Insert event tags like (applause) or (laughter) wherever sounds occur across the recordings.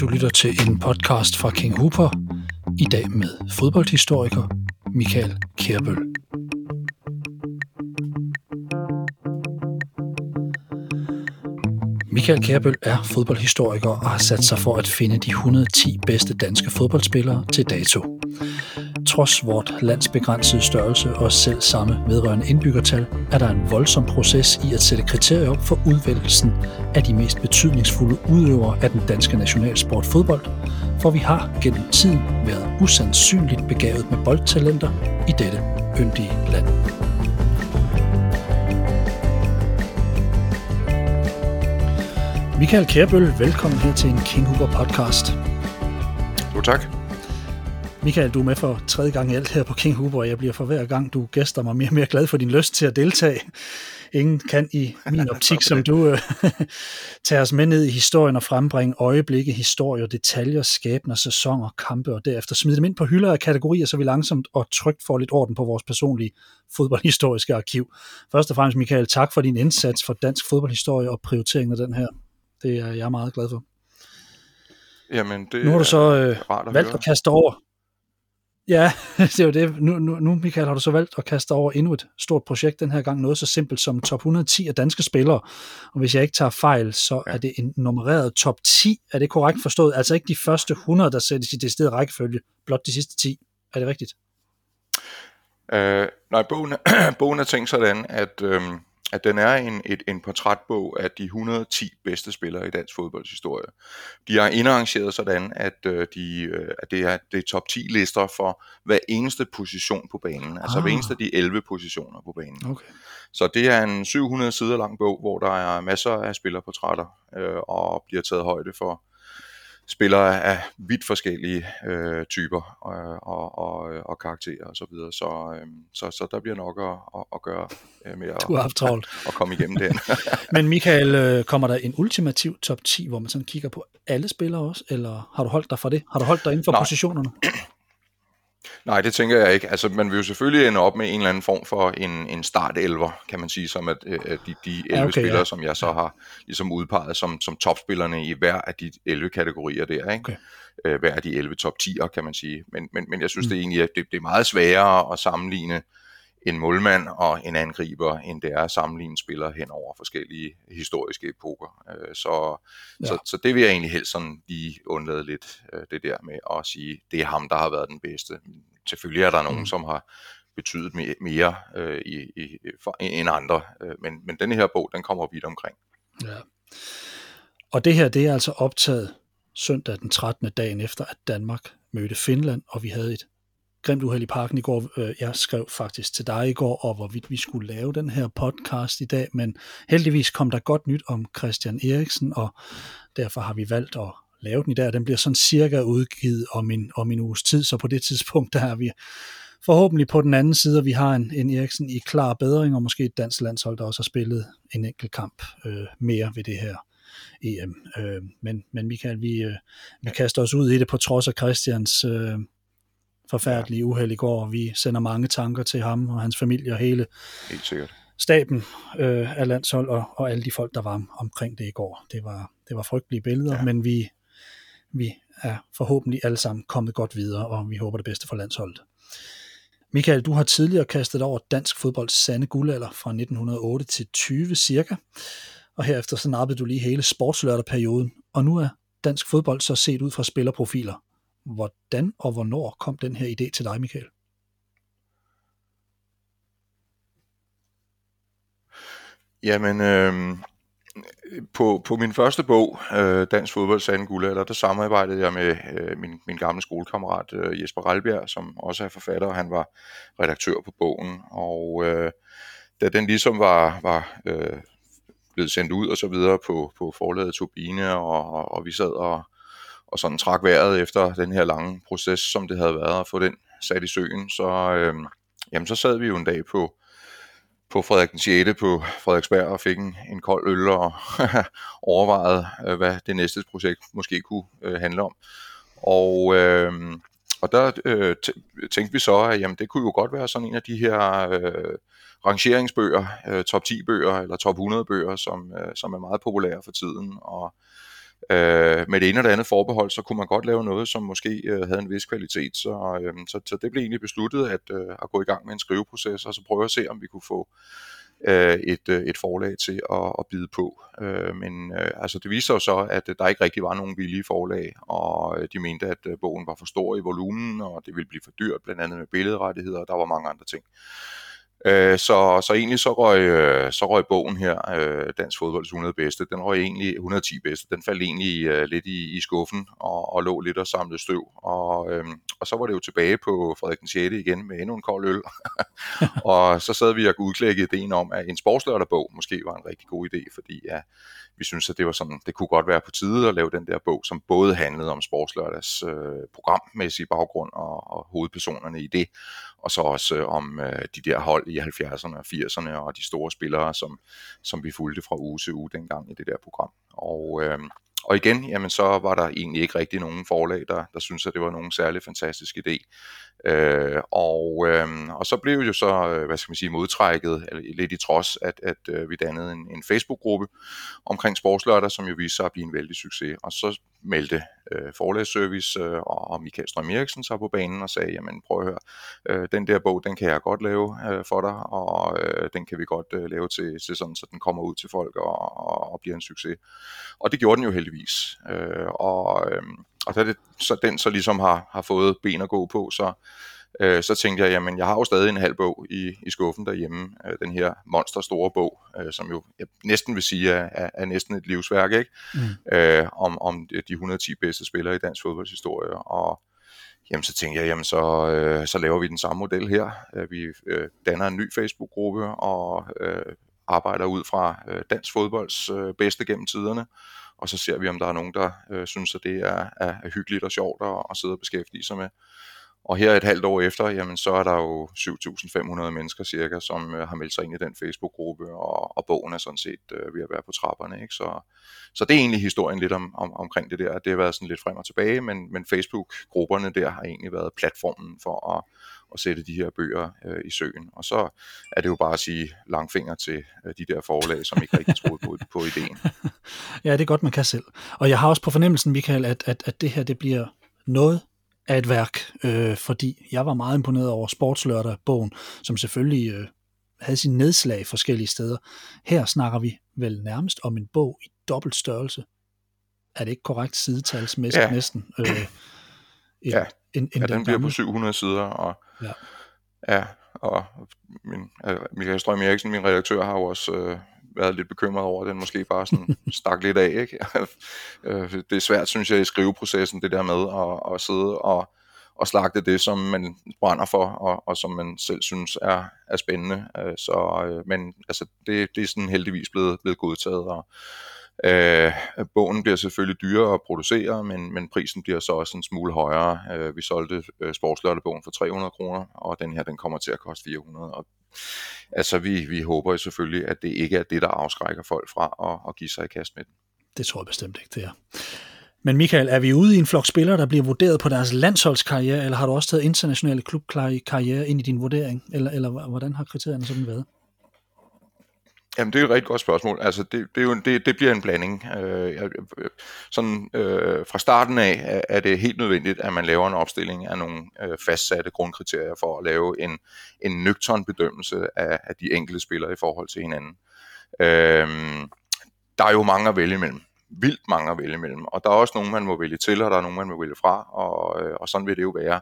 Du lytter til en podcast fra King Hooper, i dag med fodboldhistoriker Michael Kærbøl. Michael Kærbøl er fodboldhistoriker og har sat sig for at finde de 110 bedste danske fodboldspillere til dato. Trods vort landsbegrænsede størrelse og selv samme vedrørende indbyggertal, er der en voldsom proces i at sætte kriterier op for udvælgelsen af de mest betydningsfulde udøvere af den danske nationalsport fodbold, for vi har gennem tiden været usandsynligt begavet med boldtalenter i dette yndige land. Michael Kærbøl, velkommen her til en King Hooper podcast. Jo, tak. Michael, du er med for tredje gang i alt her på King Huber, og jeg bliver for hver gang, du gæster mig mere og mere glad for din lyst til at deltage. Ingen kan i min (laughs) optik, som du øh, (laughs) tager os med ned i historien og frembringe øjeblikke, historier, detaljer, skæbner, sæsoner, kampe, og derefter smide dem ind på hylder af kategorier, så vi langsomt og trygt får lidt orden på vores personlige fodboldhistoriske arkiv. Først og fremmest, Michael, tak for din indsats for dansk fodboldhistorie og prioriteringen af den her. Det er jeg meget glad for. Jamen, det nu har du så øh, at valgt at kaste over Ja, (laughs) det er jo det. Nu, nu, nu, Michael, har du så valgt at kaste over endnu et stort projekt, den her gang noget så simpelt som top 110 af danske spillere. Og hvis jeg ikke tager fejl, så ja. er det en nummereret top 10. Er det korrekt forstået? Altså ikke de første 100, der sættes i det sted rækkefølge, blot de sidste 10. Er det rigtigt? Øh, nej, bogen, (clears throat) bogen er tænkt sådan, at... Øh at den er en, et, en portrætbog af de 110 bedste spillere i dansk fodboldshistorie. De har indarrangeret sådan, at, øh, de, øh, at det, er, det er top 10 lister for hver eneste position på banen. Altså ah. hver eneste af de 11 positioner på banen. Okay. Så det er en 700 sider lang bog, hvor der er masser af spillerportrætter øh, og bliver taget højde for spillere af vidt forskellige øh, typer øh, og, og, og karakterer og så videre. Så, øh, så, så der bliver nok at, at, at gøre øh, med at, at, (laughs) at komme igennem det. (laughs) Men Michael, øh, kommer der en ultimativ top 10, hvor man sådan kigger på alle spillere også, eller har du holdt dig fra det? Har du holdt dig inden for Nej. positionerne? (clears throat) Nej, det tænker jeg ikke. Altså, man vil jo selvfølgelig ende op med en eller anden form for en, en start-elver, kan man sige, som at, at øh, de, de 11 ja, okay, spillere, ja. som jeg så har ligesom udpeget som, som topspillerne i hver af de 11 kategorier der, ikke? Okay. Øh, hver af de 11 top 10'er, kan man sige. Men, men, men jeg synes mm. det er egentlig, at det, det er meget sværere at sammenligne en målmand og en angriber, end det er at sammenligne spillere hen over forskellige historiske epoker. Øh, så, ja. så, så det vil jeg egentlig helst sådan lige undlade lidt, øh, det der med at sige, det er ham, der har været den bedste. Selvfølgelig er der nogen, mm. som har betydet mere, mere øh, i, i, for, end andre, øh, men, men denne her bog, den kommer vidt omkring. Ja. Og det her, det er altså optaget søndag den 13. dagen efter, at Danmark mødte Finland, og vi havde et grimt uheld i parken i går. Øh, jeg skrev faktisk til dig i går, og hvorvidt vi skulle lave den her podcast i dag, men heldigvis kom der godt nyt om Christian Eriksen, og derfor har vi valgt at lave den i dag, den bliver sådan cirka udgivet om en, om en uges tid, så på det tidspunkt, der er vi forhåbentlig på den anden side, og vi har en, en Eriksen i klar bedring, og måske et dansk landshold, der også har spillet en enkelt kamp øh, mere ved det her EM. Øh, men, men Michael, vi, øh, vi kaster os ud i det på trods af Christians øh, forfærdelige uheld i går. Vi sender mange tanker til ham og hans familie og hele Helt sikkert. staben øh, af landshold og, og alle de folk, der var omkring det i går. Det var, det var frygtelige billeder, ja. men vi, vi er forhåbentlig alle sammen kommet godt videre, og vi håber det bedste for landsholdet. Michael, du har tidligere kastet over dansk fodbolds sande guldalder fra 1908 til 20 cirka, og herefter så nappede du lige hele sportslørderperioden, og nu er dansk fodbold så set ud fra spillerprofiler. Hvordan og hvornår kom den her idé til dig, Michael? Jamen, øh, på, på min første bog, øh, Dansk Fodbold Sande Guldalder, der samarbejdede jeg med øh, min, min gamle skolekammerat øh, Jesper Ralbjerg, som også er forfatter, og han var redaktør på bogen. Og øh, da den ligesom var, var øh, blevet sendt ud og så videre på, på forladet Turbine, og, og, og vi sad og, og sådan trak vejret efter den her lange proces, som det havde været at få den sat i søen, så, øh, jamen, så sad vi jo en dag på, på Frederik den 6. på Frederiksberg og fik en, en kold øl og (laughs) overvejede, øh, hvad det næste projekt måske kunne øh, handle om. Og, øh, og der øh, tænkte vi så, at jamen, det kunne jo godt være sådan en af de her øh, rangeringsbøger, øh, top 10 bøger eller top 100 bøger, som, øh, som er meget populære for tiden. Og Øh, øh, med det ene og det andet forbehold, så kunne man godt lave noget, som måske øh, havde en vis kvalitet. Så, øh, så, så det blev egentlig besluttet at, øh, at gå i gang med en skriveproces, og så prøve at se, om vi kunne få øh, et, øh, et forlag til at, at bide på. Øh, men øh, altså det viste sig så, at øh, der ikke rigtig var nogen billige forlag, og øh, de mente, at øh, bogen var for stor i volumen, og det ville blive for dyrt, blandt andet med billedrettigheder, og der var mange andre ting. Øh, så, så egentlig så røg, øh, så røg bogen her, øh, Dansk Fodbolds 100 bedste, den røg egentlig 110 bedste, den faldt egentlig øh, lidt i, i skuffen og, og lå lidt og samlede støv. Og, øh, og så var det jo tilbage på Frederik den 6. igen med endnu en kold øl. (laughs) og så sad vi og udklække ideen om, at en sportslørderbog måske var en rigtig god idé, fordi ja, vi synes, at det var sådan, det kunne godt være på tide at lave den der bog, som både handlede om sportslørdags øh, programmæssige baggrund og, og hovedpersonerne i det, og så også øh, om øh, de der hold i 70'erne og 80'erne og de store spillere, som, som vi fulgte fra uge til uge dengang i det der program. Og, øh, og igen, jamen så var der egentlig ikke rigtig nogen forlag, der, der syntes, at det var nogen særlig fantastisk idé. Øh, og, øh, og så blev jo så, øh, hvad skal man sige, modtrækket lidt i trods, at, at øh, vi dannede en, en Facebook-gruppe omkring sportslørdag, som jo viste sig at blive en vældig succes. Og så meldte øh, forlagsservice øh, og Michael Strøm Eriksen sig på banen og sagde, jamen prøv at høre, øh, den der bog, den kan jeg godt lave øh, for dig, og øh, den kan vi godt øh, lave til, til sådan, så den kommer ud til folk og, og, og bliver en succes. Og det gjorde den jo heldigvis. Øh, og øh, og da det, så den så ligesom har, har fået ben at gå på, så, øh, så tænkte jeg, jamen jeg har jo stadig en halv bog i, i skuffen derhjemme, øh, den her monster store bog, øh, som jo jeg næsten vil sige er, er, er næsten et livsværk, ikke? Mm. Øh, om, om de 110 bedste spillere i dansk fodboldshistorie, og jamen så tænkte jeg, jamen så, øh, så laver vi den samme model her. Øh, vi øh, danner en ny Facebook-gruppe og øh, arbejder ud fra øh, dansk fodbolds øh, bedste gennem tiderne, og så ser vi, om der er nogen, der øh, synes, at det er, er, er hyggeligt og sjovt at, at sidde og beskæftige sig med. Og her et halvt år efter, jamen, så er der jo 7.500 mennesker cirka, som øh, har meldt sig ind i den Facebook-gruppe, og, og bogen er sådan set øh, ved at være på trapperne. Ikke? Så, så det er egentlig historien lidt om, om, omkring det der. Det har været sådan lidt frem og tilbage, men, men Facebook-grupperne der har egentlig været platformen for at, at sætte de her bøger øh, i søen. Og så er det jo bare at sige langfinger til øh, de der forlag, som ikke rigtig troede på, på ideen. (laughs) ja, det er godt, man kan selv. Og jeg har også på fornemmelsen, Michael, at, at, at det her det bliver noget af et værk, øh, fordi jeg var meget imponeret over Sportslørdag-bogen, som selvfølgelig øh, havde sin nedslag forskellige steder. Her snakker vi vel nærmest om en bog i dobbelt størrelse. Er det ikke korrekt sidetalsmæssigt ja. næsten? Øh, en, (clears throat) ja. En, en ja, den, den bliver på 700 sider, og ja, ja og min, uh, Michael Strøm Eriksen, min redaktør, har jo også uh, været lidt bekymret over, at den måske bare sådan (laughs) stak lidt af. Ikke? (laughs) Øh, det er svært, synes jeg, i skriveprocessen, det der med at, at sidde og, og slagte det, som man brænder for, og, og som man selv synes er, er spændende. Så, men altså, det, det er sådan heldigvis blevet, blevet godtaget, og, Øh, bogen bliver selvfølgelig dyrere at producere, men, men prisen bliver så også en smule højere. Øh, vi solgte øh, sportslørtebogen for 300 kroner, og den her den kommer til at koste 400. Og, altså vi, vi håber selvfølgelig, at det ikke er det, der afskrækker folk fra at, at give sig i kast med den. Det tror jeg bestemt ikke, det er. Men Michael, er vi ude i en flok spillere, der bliver vurderet på deres landsholdskarriere, eller har du også taget internationale klubkarriere ind i din vurdering, eller, eller hvordan har kriterierne sådan været? Jamen, det er et rigtig godt spørgsmål. Altså, det, det, er jo, det, det bliver en blanding. Øh, øh sådan, øh, fra starten af er det helt nødvendigt, at man laver en opstilling af nogle øh, fastsatte grundkriterier for at lave en, en nøgtern bedømmelse af, af de enkelte spillere i forhold til hinanden. Øh, der er jo mange at vælge imellem. Vildt mange at vælge imellem. Og der er også nogle, man må vælge til, og der er nogle, man må vælge fra. Og, øh, og sådan vil det jo være.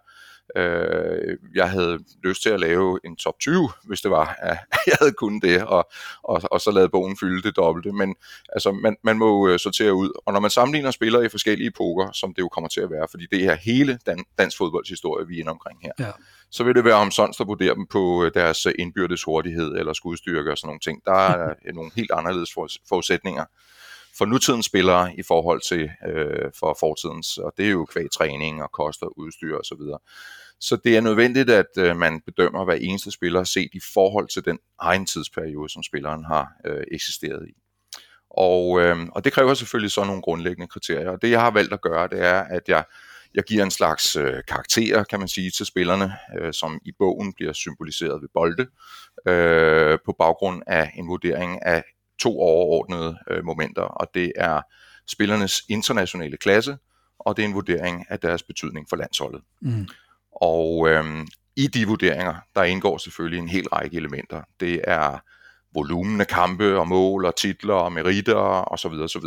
Øh, jeg havde lyst til at lave en top 20, hvis det var, at (laughs) jeg havde kunnet det, og, og, og så lade bogen fylde det dobbelte. Men altså, man, man må øh, sortere ud. Og når man sammenligner spillere i forskellige epoker, som det jo kommer til at være, fordi det er hele dan, dansk fodboldshistorie, vi er inde omkring her, ja. så vil det være om sådan, der vurderer dem på øh, deres indbyrdes hurtighed eller skudstyrke og sådan nogle ting. Der er (laughs) nogle helt anderledes forudsætninger for nutidens spillere i forhold til øh, for fortidens, og det er jo kvæg træning og kost og udstyr osv. Så, videre. så det er nødvendigt, at øh, man bedømmer hver eneste spiller set i forhold til den egen tidsperiode, som spilleren har øh, eksisteret i. Og, øh, og det kræver selvfølgelig så nogle grundlæggende kriterier. Og det jeg har valgt at gøre, det er, at jeg, jeg giver en slags øh, karakterer, kan man sige, til spillerne, øh, som i bogen bliver symboliseret ved bolde, øh, på baggrund af en vurdering af to overordnede øh, momenter, og det er spillernes internationale klasse, og det er en vurdering af deres betydning for landsholdet. Mm. Og øhm, i de vurderinger, der indgår selvfølgelig en hel række elementer. Det er volumen af kampe og mål og titler og meritter osv. osv.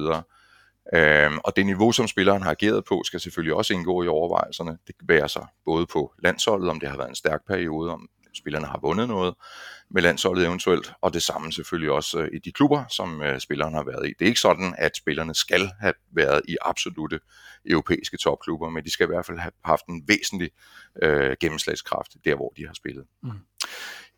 Øhm, og det niveau, som spilleren har ageret på, skal selvfølgelig også indgå i overvejelserne. Det kan være sig både på landsholdet, om det har været en stærk periode, om spillerne har vundet noget med landsholdet eventuelt, og det samme selvfølgelig også øh, i de klubber, som øh, spillerne har været i. Det er ikke sådan, at spillerne skal have været i absolute europæiske topklubber, men de skal i hvert fald have haft en væsentlig øh, gennemslagskraft der, hvor de har spillet. Mm.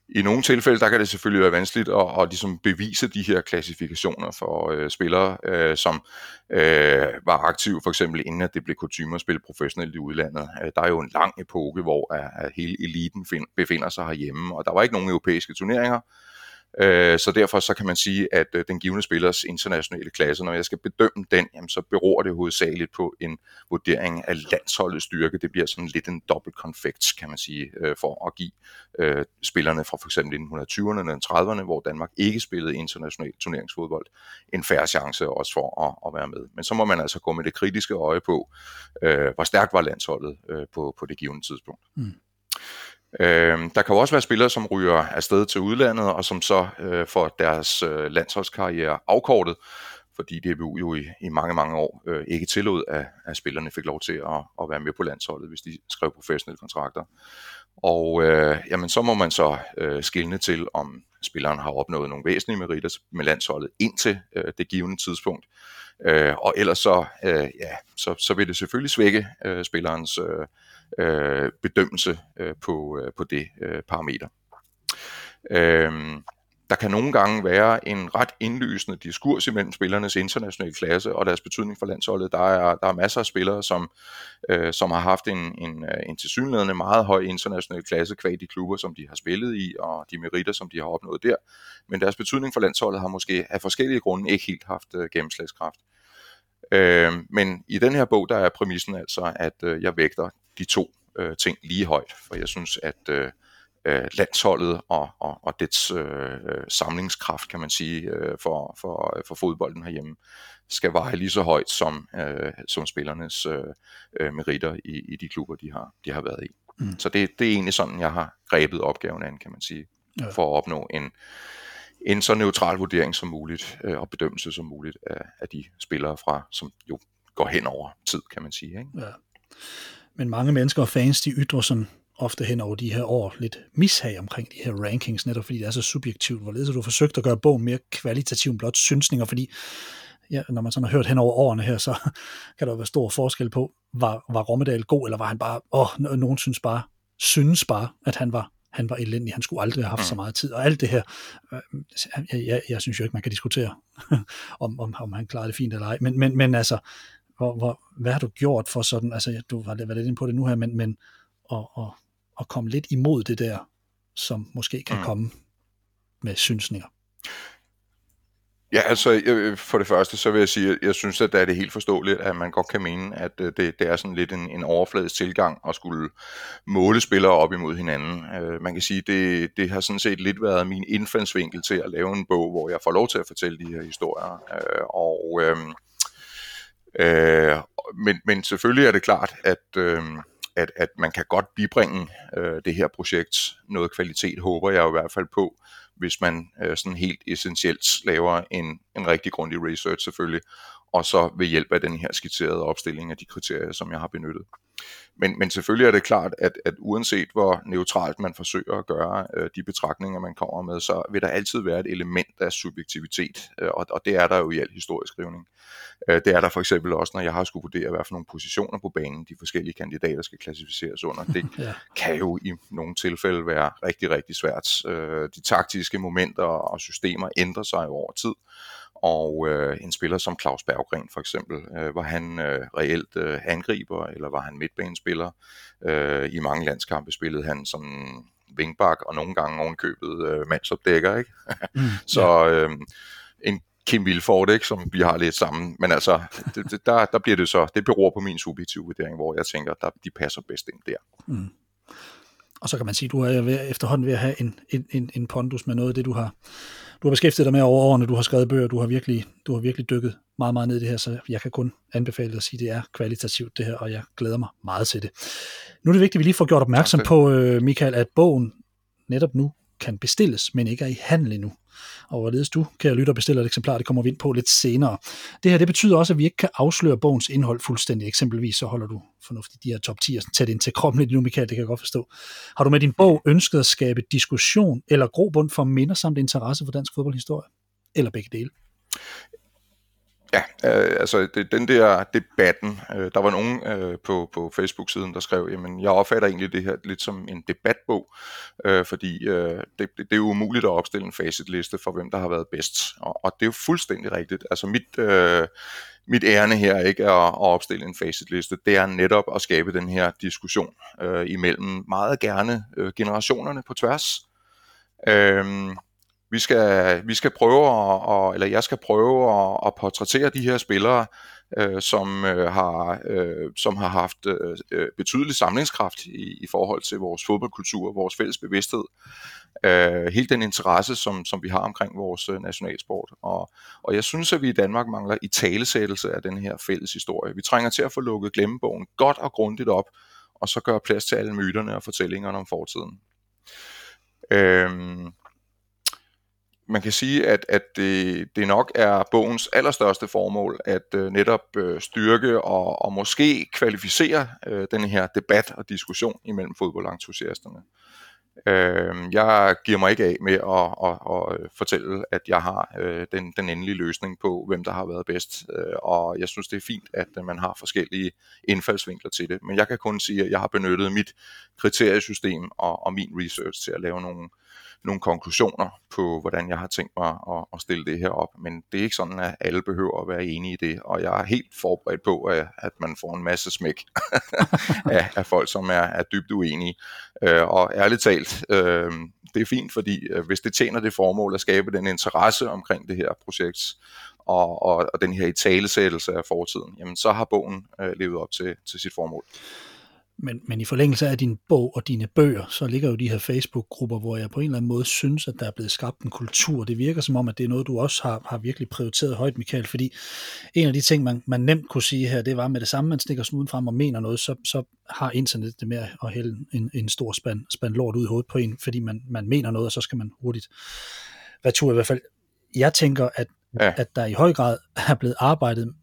I nogle tilfælde, der kan det selvfølgelig være vanskeligt at, at ligesom bevise de her klassifikationer for øh, spillere, øh, som øh, var aktive for eksempel inden at det blev kutume at spille professionelt i udlandet. Øh, der er jo en lang epoke, hvor at, at hele eliten find, befinder sig herhjemme, og der var ikke nogen europæiske turneringer, Øh, så derfor så kan man sige, at øh, den givende spillers internationale klasse, når jeg skal bedømme den, jamen, så beror det hovedsageligt på en vurdering af landsholdets styrke. Det bliver sådan lidt en dobbelt konfekt, kan man sige, øh, for at give øh, spillerne fra for eksempel 1920'erne og 30'erne, hvor Danmark ikke spillede international turneringsfodbold, en færre chance også for at, at være med. Men så må man altså gå med det kritiske øje på, øh, hvor stærkt var landsholdet øh, på, på det givende tidspunkt. Mm. Øh, der kan jo også være spillere, som ryger afsted til udlandet, og som så øh, får deres øh, landsholdskarriere afkortet, fordi DBU jo i, i mange, mange år øh, ikke tillod, at, at spillerne fik lov til at, at være med på landsholdet, hvis de skrev professionelle kontrakter. Og øh, jamen, så må man så øh, skille til, om spilleren har opnået nogle væsentlige meritter med landsholdet indtil øh, det givende tidspunkt. Øh, og ellers så, øh, ja, så, så vil det selvfølgelig svække øh, spillerens øh, øh, bedømmelse øh, på, øh, på det øh, parameter. Øh, der kan nogle gange være en ret indlysende diskurs imellem spillernes internationale klasse og deres betydning for landsholdet. Der er, der er masser af spillere, som, øh, som har haft en, en, øh, en tilsyneladende meget høj international klasse kvad de klubber, som de har spillet i, og de meritter, som de har opnået der. Men deres betydning for landsholdet har måske af forskellige grunde ikke helt haft øh, gennemslagskraft. Øh, men i den her bog, der er præmissen altså, at øh, jeg vægter de to øh, ting lige højt, for jeg synes, at øh, øh, landsholdet og, og, og dets øh, samlingskraft, kan man sige, øh, for, for, for fodbolden herhjemme, skal veje lige så højt som, øh, som spillernes øh, øh, meritter i, i de klubber, de har, de har været i. Mm. Så det, det er egentlig sådan, jeg har grebet opgaven an, kan man sige, ja. for at opnå en, en så neutral vurdering som muligt øh, og bedømmelse som muligt af, af de spillere fra, som jo går hen over tid, kan man sige. Ikke? Ja. Men mange mennesker og fans, de ytrer sådan ofte hen over de her år lidt mishag omkring de her rankings, netop fordi det er så subjektivt. Hvorledes har du forsøgt at gøre bogen mere kvalitativ end blot synsninger, fordi ja, når man sådan har hørt hen over årene her, så (laughs) kan der være stor forskel på, var, var Rommedal god, eller var han bare, åh, nogen synes bare, synes bare, at han var han var elendig, han skulle aldrig have haft så mm. meget tid, og alt det her, øh, jeg, jeg, jeg synes jo ikke, man kan diskutere, (laughs) om, om, om han klarede det fint eller ej, men, men, men altså, hvor, hvor, hvad har du gjort for sådan, altså du var, var lidt inde på det nu her, men, men at, at, at komme lidt imod det der, som måske kan mm. komme med synsninger? Ja, altså for det første, så vil jeg sige, at jeg synes, at det er det helt forståeligt, at man godt kan mene, at øh, det, det er sådan lidt en, en overfladisk tilgang at skulle måle spillere op imod hinanden. Øh, man kan sige, det, det har sådan set lidt været min indfaldsvinkel til at lave en bog, hvor jeg får lov til at fortælle de her historier. Øh, og øh, øh, men, men selvfølgelig er det klart, at øh, at, at man kan godt bibringe øh, det her projekt noget kvalitet, håber jeg i hvert fald på hvis man øh, sådan helt essentielt laver en, en rigtig grundig research selvfølgelig, og så ved hjælp af den her skitserede opstilling af de kriterier, som jeg har benyttet. Men, men selvfølgelig er det klart, at, at uanset hvor neutralt man forsøger at gøre øh, de betragtninger, man kommer med, så vil der altid være et element af subjektivitet, øh, og, og det er der jo i al historisk skrivning. Øh, det er der for eksempel også, når jeg har skulle vurdere, hvad for nogle positioner på banen de forskellige kandidater skal klassificeres under. Det (laughs) ja. kan jo i nogle tilfælde være rigtig, rigtig svært. Øh, de taktiske momenter og systemer ændrer sig over tid, og øh, en spiller som Claus Berggren for eksempel, øh, var han øh, reelt øh, angriber, eller var han midtbanespiller? Øh, I mange landskampe spillede han som vingbak, og nogle gange ovenkøbet øh, mandsopdækker, ikke? (laughs) Mm, så øh, en Kim Vilford, ikke, som vi har lidt sammen. Men altså, det, det, der, der bliver det så, det beror på min subjektive vurdering, hvor jeg tænker, der, de passer bedst ind der. Mm. Og så kan man sige, du er ved, efterhånden ved at have en, en, en, en pondus med noget af det, du har, du har beskæftiget dig med over årene, du har skrevet bøger, du har virkelig, du har virkelig dykket, meget, meget ned i det her, så jeg kan kun anbefale at sige, at det er kvalitativt det her, og jeg glæder mig meget til det. Nu er det vigtigt, at vi lige får gjort opmærksom på, øh, Michael, at bogen netop nu kan bestilles, men ikke er i handel endnu. Og hvorledes du, kære lytter, bestiller et eksemplar, det kommer vi ind på lidt senere. Det her, det betyder også, at vi ikke kan afsløre bogens indhold fuldstændig. Eksempelvis så holder du fornuftigt de her top 10 tæt ind til kroppen lidt nu, Michael, det kan jeg godt forstå. Har du med din bog ønsket at skabe diskussion eller grobund for minder samt interesse for dansk fodboldhistorie? Eller begge dele? Ja, øh, altså det, den der debatten, øh, der var nogen øh, på, på Facebook-siden, der skrev, jamen jeg opfatter egentlig det her lidt som en debatbog, øh, fordi øh, det, det, det er jo umuligt at opstille en facitliste for, hvem der har været bedst. Og, og det er jo fuldstændig rigtigt. Altså mit, øh, mit ærne her ikke er at opstille en facitliste, det er netop at skabe den her diskussion øh, imellem meget gerne øh, generationerne på tværs. Øh, vi skal, vi skal prøve at, eller jeg skal prøve at, at portrættere de her spillere, øh, som, øh, har, øh, som har haft øh, øh betydelig samlingskraft i, i forhold til vores fodboldkultur, vores fælles bevidsthed, øh, hele den interesse, som, som vi har omkring vores øh, nationalsport. Og, og jeg synes, at vi i Danmark mangler i talesættelse af den her fælles historie. Vi trænger til at få lukket glemmebogen godt og grundigt op, og så gøre plads til alle myterne og fortællingerne om fortiden. Øh, man kan sige, at, at det, det nok er bogens allerstørste formål at øh, netop øh, styrke og, og måske kvalificere øh, den her debat og diskussion imellem fodboldentusiasterne. Øh, jeg giver mig ikke af med at, at, at, at fortælle, at jeg har øh, den, den endelige løsning på, hvem der har været bedst, øh, og jeg synes, det er fint, at øh, man har forskellige indfaldsvinkler til det. Men jeg kan kun sige, at jeg har benyttet mit kriteriesystem og, og min research til at lave nogle, nogle konklusioner på, hvordan jeg har tænkt mig at, at stille det her op. Men det er ikke sådan, at alle behøver at være enige i det, og jeg er helt forberedt på, at, at man får en masse smæk (laughs) af, af folk, som er, er dybt uenige. Øh, og ærligt talt, øh, det er fint, fordi øh, hvis det tjener det formål at skabe den interesse omkring det her projekt, og, og, og den her italesættelse af fortiden, jamen så har bogen øh, levet op til, til sit formål. Men, men i forlængelse af din bog og dine bøger, så ligger jo de her Facebook-grupper, hvor jeg på en eller anden måde synes, at der er blevet skabt en kultur. Det virker som om, at det er noget, du også har, har virkelig prioriteret højt, Michael, fordi en af de ting, man, man nemt kunne sige her, det var med det samme, man stikker snuden frem og mener noget, så, så har internet det med at hælde en, en stor spand, spand lort ud i hovedet på en, fordi man, man mener noget, og så skal man hurtigt retur i hvert fald. Jeg tænker, at, ja. at der i høj grad er blevet arbejdet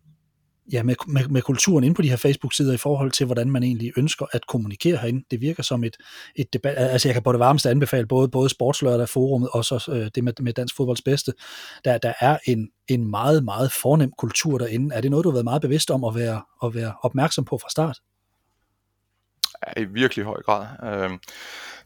ja, med, med, med kulturen inde på de her Facebook-sider i forhold til, hvordan man egentlig ønsker at kommunikere herinde. Det virker som et, et debat, altså jeg kan på det varmeste anbefale både, både Sportslørdag Forumet og så øh, det med, med Dansk Fodbolds Bedste. Der, der er en, en meget, meget fornem kultur derinde. Er det noget, du har været meget bevidst om at være, at være opmærksom på fra start? Ja, i virkelig høj grad. Øh,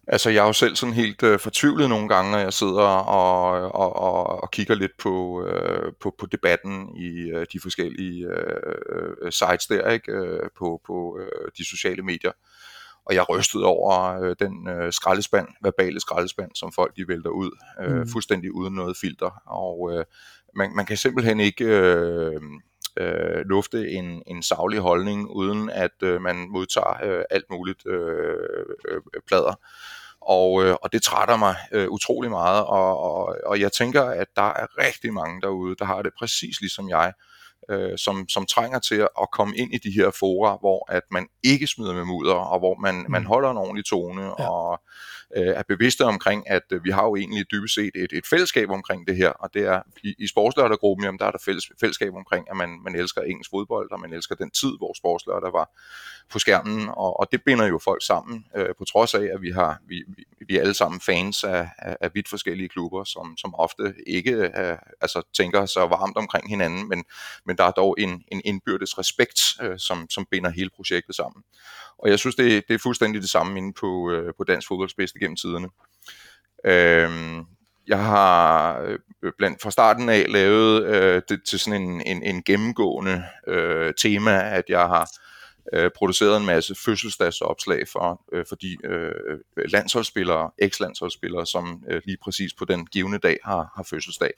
Altså, jeg er jo selv sådan helt øh, fortvivlet nogle gange, når jeg sidder og, og, og, og kigger lidt på, øh, på, på debatten i øh, de forskellige øh, øh sites der, ikke? Øh, på, på øh, de sociale medier. Og jeg rystede over øh, den øh, skraldespand, verbale skraldespand, som folk de vælter ud, øh, mm. fuldstændig uden noget filter. Og øh, man, man kan simpelthen ikke... Øh, øh, lufte en, en savlig holdning, uden at øh, man modtager øh, alt muligt øh, øh, plader. Og, øh, og det trætter mig øh, utrolig meget, og, og, og jeg tænker, at der er rigtig mange derude, der har det præcis ligesom jeg, øh, som, som trænger til at komme ind i de her fora, hvor at man ikke smider med mudder, og hvor man, mm. man holder en ordentlig tone, ja. og øh, er bevidste omkring, at øh, vi har jo egentlig dybest set et, et fællesskab omkring det her, og det er i, i sportslørdaggruppen, jamen der er der fælles, fællesskab omkring, at man, man elsker engelsk fodbold, og man elsker den tid, hvor sportslørdag var på skærmen, og, og det binder jo folk sammen, øh, på trods af, at vi har vi, vi, vi er alle sammen fans af, af, af vidt forskellige klubber, som, som ofte ikke øh, altså, tænker så varmt omkring hinanden, men, men der er dog en, en indbyrdes respekt, øh, som, som binder hele projektet sammen. Og jeg synes, det, det er fuldstændig det samme inde på, øh, på dansk Fodboldspids bedste gennem tiderne. Øhm, jeg har øh, blandt fra starten af lavet øh, det til sådan en, en, en gennemgående øh, tema, at jeg har øh, produceret en masse fødselsdagsopslag for, øh, for de øh, landsholdsspillere, eks-landsholdsspillere, som øh, lige præcis på den givende dag har, har fødselsdag.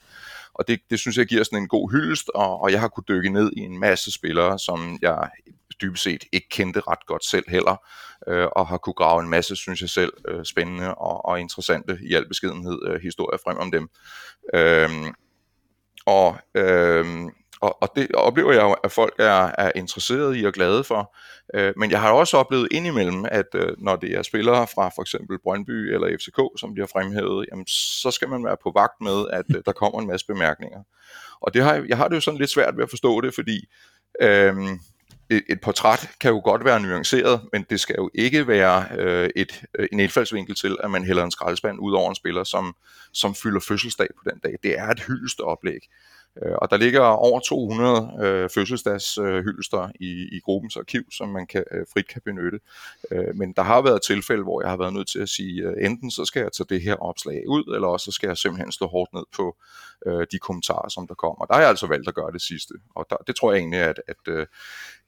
Og det, det synes jeg giver sådan en god hyldest, og, og jeg har kunnet dykke ned i en masse spillere, som jeg dybest set ikke kendte ret godt selv heller, øh, og har kunne grave en masse, synes jeg selv, øh, spændende og, og interessante i al beskedenhed øh, historier frem om dem. Øh, og øh, og, og det oplever jeg jo, at folk er, er interesserede i og glade for. Øh, men jeg har også oplevet indimellem, at øh, når det er spillere fra for eksempel Brøndby eller FCK, som bliver fremhævet, jamen, så skal man være på vagt med, at øh, der kommer en masse bemærkninger. Og det har, jeg har det jo sådan lidt svært ved at forstå det, fordi øh, et, et portræt kan jo godt være nuanceret, men det skal jo ikke være øh, et, øh, en indfaldsvinkel til, at man hælder en skraldespand ud over en spiller, som, som fylder fødselsdag på den dag. Det er et hyldeste oplæg. Øh, og der ligger over 200 øh, fødselsdagshylster øh, i, i gruppens arkiv, som man kan, øh, frit kan benytte. Øh, men der har været tilfælde, hvor jeg har været nødt til at sige, øh, enten så skal jeg tage det her opslag ud, eller også så skal jeg simpelthen slå hårdt ned på øh, de kommentarer, som der kommer. Der har jeg altså valgt at gøre det sidste, og der, det tror jeg egentlig, at, at øh,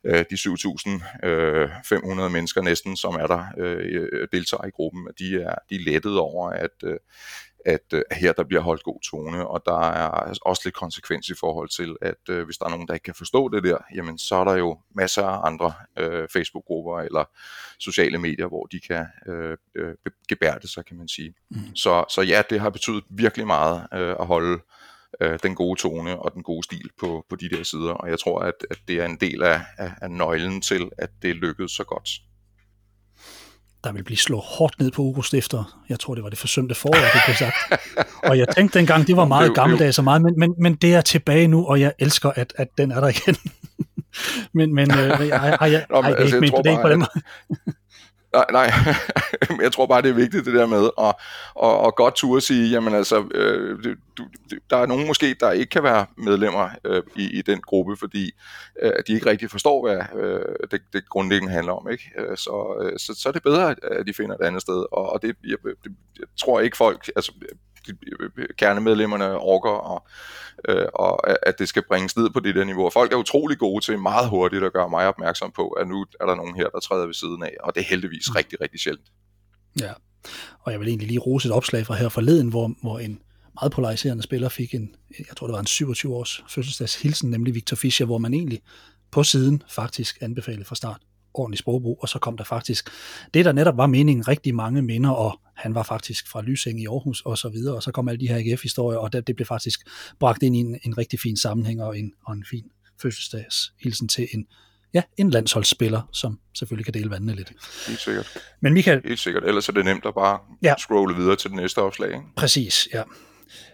øh de 7.500 øh, mennesker næsten, som er der øh, øh deltager i gruppen, de er, de er lettet over, at, øh, at øh, her der bliver holdt god tone, og der er også lidt konsekvens i forhold til, at øh, hvis der er nogen, der ikke kan forstå det der, jamen så er der jo masser af andre øh, Facebook-grupper eller sociale medier, hvor de kan øh, øh, gebærde sig, kan man sige. Mm. Så, så ja, det har betydet virkelig meget øh, at holde øh, den gode tone og den gode stil på, på de der sider, og jeg tror, at, at det er en del af, af, af nøglen til, at det lykkedes så godt der vil blive slået hårdt ned på Ugo Stifter. Jeg tror, det var det forsømte forår, det blev sagt. og jeg tænkte dengang, det var meget gammeldags og meget, men, men, men det er tilbage nu, og jeg elsker, at, at den er der igen. (laughs) men men øh, ej, ej, ej, ej, det er ikke ment, det er ikke på den måde. Nej, nej. (laughs) jeg tror bare, det er vigtigt det der med at, at, at godt turde sige, jamen altså, øh, du, der er nogen måske, der ikke kan være medlemmer øh, i, i den gruppe, fordi øh, de ikke rigtig forstår, hvad øh, det, det grundlæggende handler om. Ikke? Øh, så, øh, så, så er det bedre, at de finder et andet sted. Og, og det, jeg, det, jeg tror ikke folk, altså kernemedlemmerne orker, og, øh, og at det skal bringes ned på det der niveau. Folk er utrolig gode til meget hurtigt at gøre mig opmærksom på, at nu er der nogen her, der træder ved siden af, og det er heldigvis mm. rigtig, rigtig sjældent. Ja, og jeg vil egentlig lige rose et opslag fra her forleden, hvor, hvor en meget polariserende spiller fik en, jeg tror det var en 27 års fødselsdagshilsen, nemlig Victor Fischer, hvor man egentlig på siden faktisk anbefalede fra start ordentlig sprogbrug, og så kom der faktisk det, der netop var meningen, rigtig mange minder, og han var faktisk fra Lysing i Aarhus og så videre, og så kom alle de her AGF-historier, og det, det blev faktisk bragt ind i en, en rigtig fin sammenhæng og en, og en fin fødselsdagshilsen til en, ja, en landsholdsspiller, som selvfølgelig kan dele vandene lidt. Helt sikkert. Men Michael... Helt sikkert, ellers er det nemt at bare ja. scrolle videre til det næste opslag. Ikke? Præcis, ja.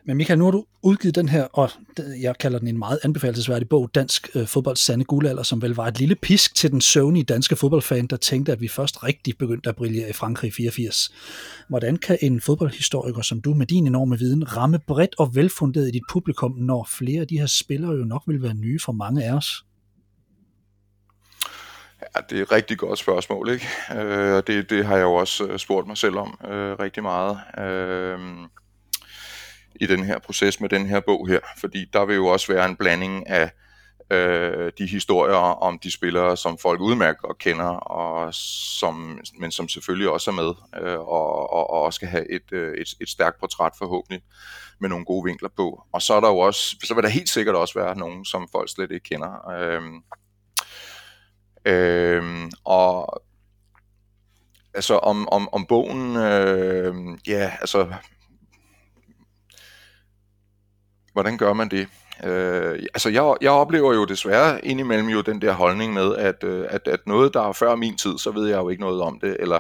Men Michael, nu har du udgivet den her, og jeg kalder den en meget anbefalesværdig bog, Dansk øh, fodbolds sande guldalder, som vel var et lille pisk til den søvnige danske fodboldfan, der tænkte, at vi først rigtig begyndte at brillere i Frankrig i 84. Hvordan kan en fodboldhistoriker som du med din enorme viden ramme bredt og velfunderet i dit publikum, når flere af de her spillere jo nok vil være nye for mange af os? Ja, det er et rigtig godt spørgsmål, ikke? Øh, det, det har jeg jo også øh, spurgt mig selv om øh, rigtig meget. Øh, i den her proces med den her bog her, fordi der vil jo også være en blanding af øh, de historier om de spillere, som folk udmærket og kender, og som, men som selvfølgelig også er med, øh, og, og, og også skal have et, øh, et, et stærkt portræt forhåbentlig, med nogle gode vinkler på. Og så er der jo også, så vil der helt sikkert også være nogen, som folk slet ikke kender. Øh, øh, og altså om, om, om bogen, øh, ja, altså hvordan gør man det? Øh, altså jeg, jeg oplever jo desværre indimellem jo den der holdning med, at, øh, at, at noget, der er før min tid, så ved jeg jo ikke noget om det, eller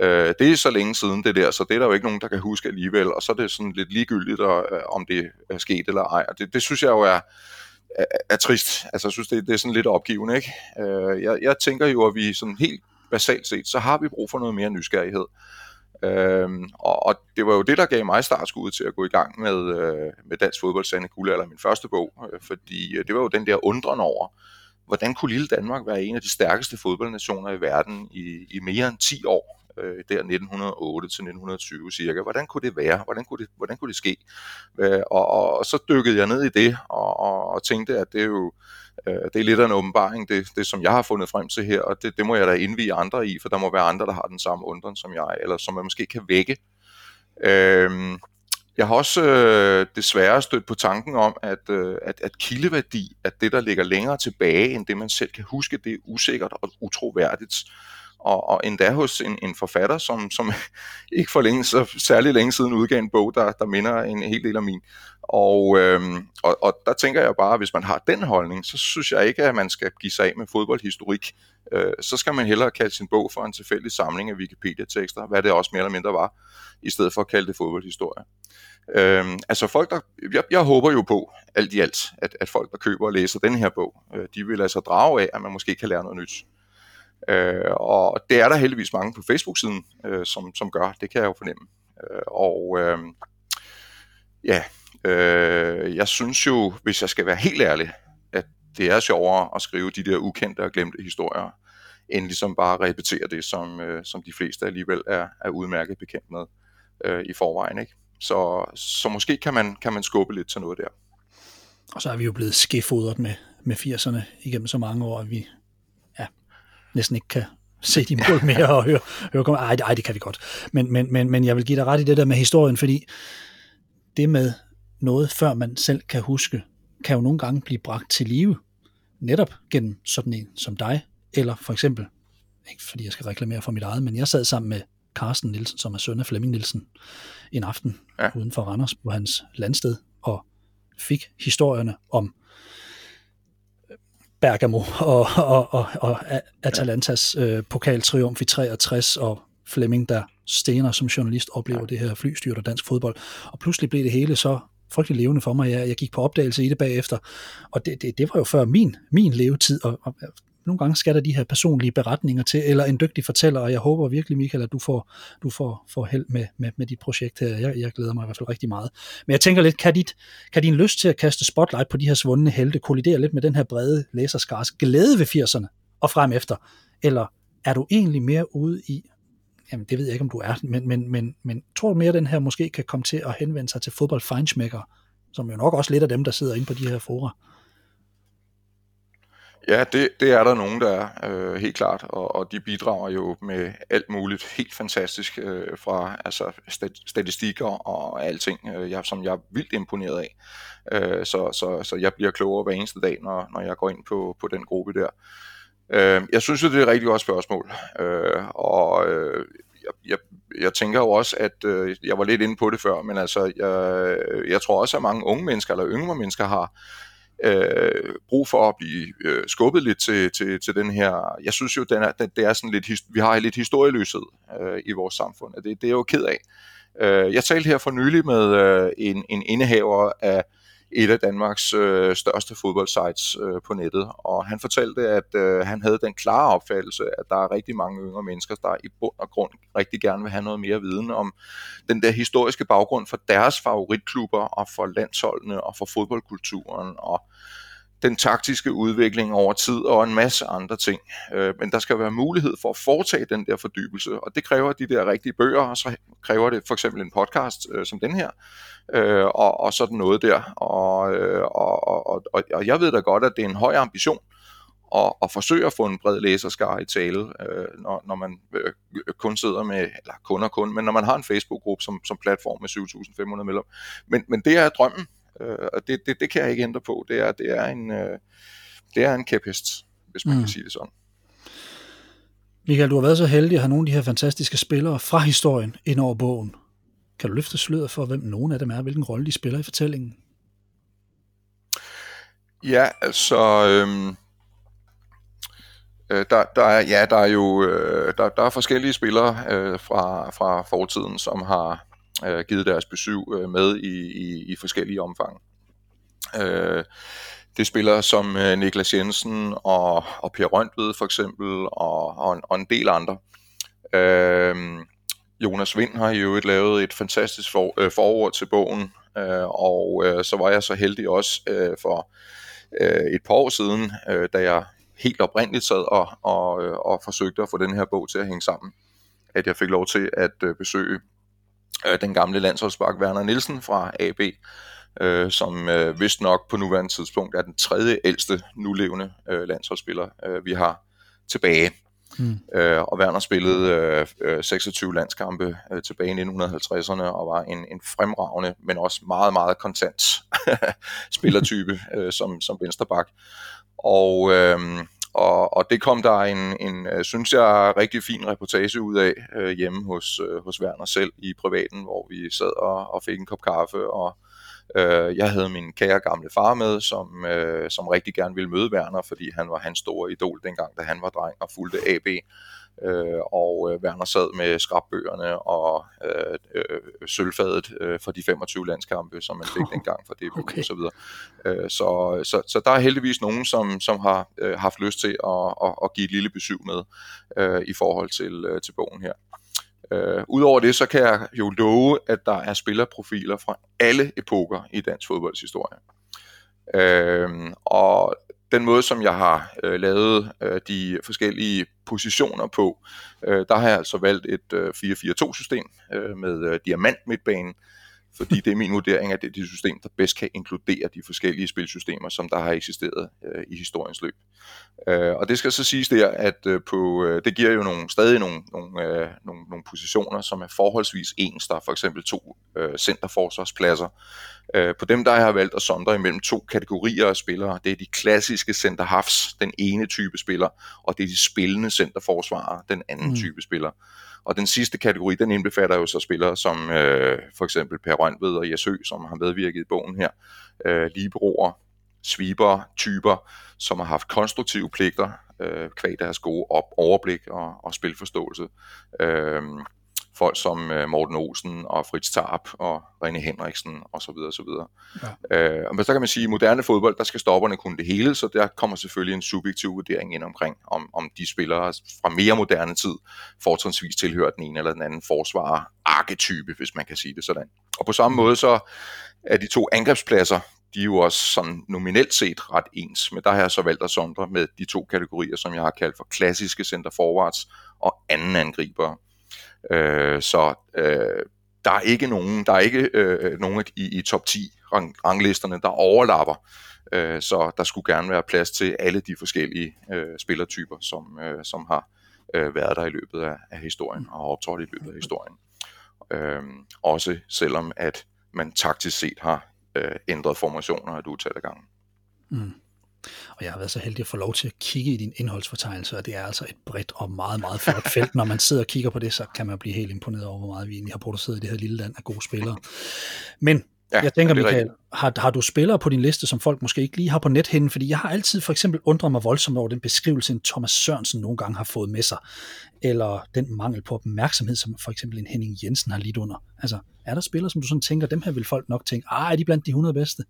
øh, det er så længe siden det der, så det er der jo ikke nogen, der kan huske alligevel, og så er det sådan lidt ligegyldigt, og, øh, om det er sket eller ej, og det, det synes jeg jo er, er, er trist. Altså jeg synes, det, det er sådan lidt opgivende, ikke? Øh, jeg, jeg tænker jo, at vi sådan helt basalt set, så har vi brug for noget mere nysgerrighed. Øhm, og, og det var jo det, der gav mig startskuddet til at gå i gang med, øh, med Dansk Fodbold Sande eller min første bog, øh, fordi øh, det var jo den der undren over, hvordan kunne lille Danmark være en af de stærkeste fodboldnationer i verden i, i mere end 10 år, øh, der 1908 til 1920 cirka. Hvordan kunne det være? Hvordan kunne det, hvordan kunne det ske? Øh, og, og, og så dykkede jeg ned i det, og, og, og tænkte, at det er jo Øh, det er lidt af en åbenbaring, det, det som jeg har fundet frem til her, og det, det må jeg da indvige andre i, for der må være andre, der har den samme undren som jeg, eller som man måske kan vække. Øh, jeg har også øh, desværre stødt på tanken om, at, øh, at, at kildeværdi, at det, der ligger længere tilbage, end det man selv kan huske, det er usikkert og utroværdigt og, og endda hos en, en forfatter, som, som (laughs) ikke for længe, så særlig længe siden udgav en bog, der, der minder en hel del om min. Og, øhm, og, og der tænker jeg bare, at hvis man har den holdning, så synes jeg ikke, at man skal give sig af med fodboldhistorik. Øh, så skal man hellere kalde sin bog for en tilfældig samling af Wikipedia-tekster, hvad det også mere eller mindre var, i stedet for at kalde det fodboldhistorie. Øhm, altså folk, der, jeg, jeg håber jo på, alt i alt, at, at folk, der køber og læser den her bog, øh, de vil altså drage af, at man måske kan lære noget nyt. Øh, og det er der heldigvis mange på Facebook-siden, øh, som, som gør. Det kan jeg jo fornemme. Øh, og øh, ja, øh, jeg synes jo, hvis jeg skal være helt ærlig, at det er sjovere at skrive de der ukendte og glemte historier, end ligesom bare at repetere det, som, øh, som de fleste alligevel er, er udmærket bekendt med øh, i forvejen. Ikke? Så, så måske kan man, kan man skubbe lidt til noget der. Og så er vi jo blevet skefodret med, med 80'erne igennem så mange år, at vi næsten ikke kan se de mål mere og høre, høre komme. Ej, ej, det kan vi godt. Men, men, men, men jeg vil give dig ret i det der med historien, fordi det med noget, før man selv kan huske, kan jo nogle gange blive bragt til live, netop gennem sådan en som dig, eller for eksempel, ikke fordi jeg skal reklamere for mit eget, men jeg sad sammen med Carsten Nielsen, som er søn af Flemming Nielsen, en aften ja. uden for Randers på hans landsted, og fik historierne om Bergamo og, og, og, og Atalantas øh, pokaltriumf i 63, og Flemming, der stener som journalist, oplever det her flystyrt og dansk fodbold. Og pludselig blev det hele så frygtelig levende for mig. Jeg, jeg gik på opdagelse i det bagefter, og det, det, det var jo før min, min levetid, og, og nogle gange skal der de her personlige beretninger til, eller en dygtig fortæller, og jeg håber virkelig, Michael, at du får, du får, får held med, med, med dit projekt her. Jeg, jeg glæder mig i hvert fald rigtig meget. Men jeg tænker lidt, kan, dit, kan din lyst til at kaste spotlight på de her svundne helte kollidere lidt med den her brede læserskars glæde ved 80'erne og frem efter? Eller er du egentlig mere ude i, jamen det ved jeg ikke, om du er, men, men, men, men tror du mere, at den her måske kan komme til at henvende sig til fodbold som jo nok også lidt af dem, der sidder inde på de her fora? Ja, det, det er der nogen, der er, øh, helt klart, og, og de bidrager jo med alt muligt helt fantastisk øh, fra altså statistikker og alting, øh, jeg, som jeg er vildt imponeret af. Øh, så, så, så jeg bliver klogere hver eneste dag, når, når jeg går ind på, på den gruppe der. Øh, jeg synes jo, det er et rigtig godt spørgsmål, øh, og øh, jeg, jeg, jeg tænker jo også, at øh, jeg var lidt inde på det før, men altså, jeg, jeg tror også, at mange unge mennesker eller yngre mennesker har øh, brug for at blive øh, skubbet lidt til, til, til den her, jeg synes jo, den er, den, det er sådan lidt, vi har lidt historieløshed øh, i vores samfund, og det, det er jeg jo ked af. Øh, jeg talte her for nylig med øh, en, en indehaver af et af Danmarks øh, største fodboldsites øh, på nettet, og han fortalte, at øh, han havde den klare opfattelse, at der er rigtig mange yngre mennesker, der i bund og grund rigtig gerne vil have noget mere viden om den der historiske baggrund for deres favoritklubber og for landsholdene og for fodboldkulturen. Og den taktiske udvikling over tid og en masse andre ting. Øh, men der skal være mulighed for at foretage den der fordybelse, og det kræver de der rigtige bøger, og så kræver det for eksempel en podcast øh, som den her, øh, og, og sådan noget der. Og, øh, og, og, og, og jeg ved da godt, at det er en høj ambition at, at forsøge at få en bred læserskare i tale, øh, når, når man øh, kun sidder med, eller kun og kun, men når man har en Facebook-gruppe som, som platform med 7.500 medlemmer. Men, men det er drømmen, Øh, og det, det, det kan jeg ikke ændre på. Det er, det er en, øh, det er en kæphest, hvis man mm. kan sige det sådan. Michael, du har været så heldig at have nogle af de her fantastiske spillere fra historien ind over bogen. Kan du løfte sløret for, hvem nogen af dem er, hvilken rolle de spiller i fortællingen? Ja, altså... Øhm, øh, der, der, er, ja, der er jo øh, der, der er forskellige spillere øh, fra, fra fortiden, som har øh, givet deres besøg øh, med i, i, i forskellige omfang. Øh, det spiller som øh, Niklas Jensen og, og Per Røntved for eksempel, og, og, en, og en del andre. Øh, Jonas Vind har i øvrigt lavet et fantastisk for, øh, forord til bogen, øh, og øh, så var jeg så heldig også øh, for øh, et par år siden, øh, da jeg helt oprindeligt sad og, og, øh, og forsøgte at få den her bog til at hænge sammen, at jeg fik lov til at øh, besøge øh, den gamle landsholdsbak Werner Nielsen fra AB, øh, som øh, vist nok på nuværende tidspunkt er den tredje ældste nulevende øh, landsholdsspiller, øh, vi har tilbage. Mm. Øh, og Werner spillede øh, 26 øh, landskampe øh, tilbage i 1950'erne og var en, en fremragende, men også meget, meget kontant (laughs) spillertype øh, som, som vensterbak. Og, øh, og, og det kom der en, en øh, synes jeg, rigtig fin reportage ud af øh, hjemme hos, øh, hos Werner selv i privaten, hvor vi sad og, og fik en kop kaffe, og øh, jeg havde min kære gamle far med, som, øh, som rigtig gerne ville møde Werner, fordi han var hans store idol dengang, da han var dreng og fulgte AB øh, og øh, Werner sad med skrabbøgerne og øh, øh, sølvfadet øh, for de 25 landskampe, som man fik (laughs) dengang for det okay. og så videre. Øh, så, så, så der er heldigvis nogen, som, som har øh, haft lyst til at, at, at give et lille besøg med øh, i forhold til, øh, til bogen her. Øh, Udover det, så kan jeg jo love, at der er spillerprofiler fra alle epoker i dansk fodboldshistorie. Øh, og den måde, som jeg har øh, lavet øh, de forskellige positioner på, øh, der har jeg altså valgt et øh, 4-4-2 system øh, med øh, diamant midtbane, fordi det er min vurdering, at det er det system, der bedst kan inkludere de forskellige spilsystemer, som der har eksisteret øh, i historiens løb. Øh, og det skal så siges der, at øh, på, øh, det giver jo nogle, stadig nogle, nogle, øh, nogle, nogle positioner, som er forholdsvis ens. Der er for eksempel to øh, centerforsvarspladser. Øh, på dem der har jeg valgt at sondre imellem to kategorier af spillere. Det er de klassiske center halves, den ene type spiller, og det er de spillende centerforsvarere, den anden mm. type spiller. Og den sidste kategori, den indbefatter jo så spillere som øh, for eksempel Per Rønved og Jesø, som har medvirket i bogen her, øh, Libroer, sviber, typer, som har haft konstruktive pligter, øh, kvæg deres gode op, overblik og, og spilforståelse. Øh, folk som øh, Morten Olsen og Fritz Tarp og René Henriksen osv. osv. Ja. Øh, men så kan man sige, at i moderne fodbold, der skal stopperne kunne det hele, så der kommer selvfølgelig en subjektiv vurdering ind omkring, om, om de spillere fra mere moderne tid fortrinsvis tilhører den ene eller den anden forsvarer arketype, hvis man kan sige det sådan. Og på samme mm. måde så er de to angrebspladser, de er jo også sådan nominelt set ret ens, men der har jeg så valgt at sondre med de to kategorier, som jeg har kaldt for klassiske center forwards og anden angriber. Øh, så øh, der er ikke nogen, der er ikke øh, nogen i, i top 10 rang, ranglisterne, der overlapper. Øh, så der skulle gerne være plads til alle de forskellige øh, spillertyper, som, øh, som har øh, været der i løbet af, af historien og har optrådt i løbet af historien. Øh, også selvom at man taktisk set har øh, ændret formationer et utal af gange. Mm. Og jeg har været så heldig at få lov til at kigge i din indholdsfortegnelse, og det er altså et bredt og meget, meget flot felt. Når man sidder og kigger på det, så kan man blive helt imponeret over, hvor meget vi egentlig har produceret i det her lille land af gode spillere. Men Ja, jeg tænker, Michael, har, har du spillere på din liste, som folk måske ikke lige har på nethinden? Fordi jeg har altid for eksempel undret mig voldsomt over den beskrivelse, en Thomas Sørensen nogle gange har fået med sig, eller den mangel på opmærksomhed, som for eksempel en Henning Jensen har lidt under. Altså, er der spillere, som du sådan tænker, dem her vil folk nok tænke, ah, er de blandt de 100 bedste?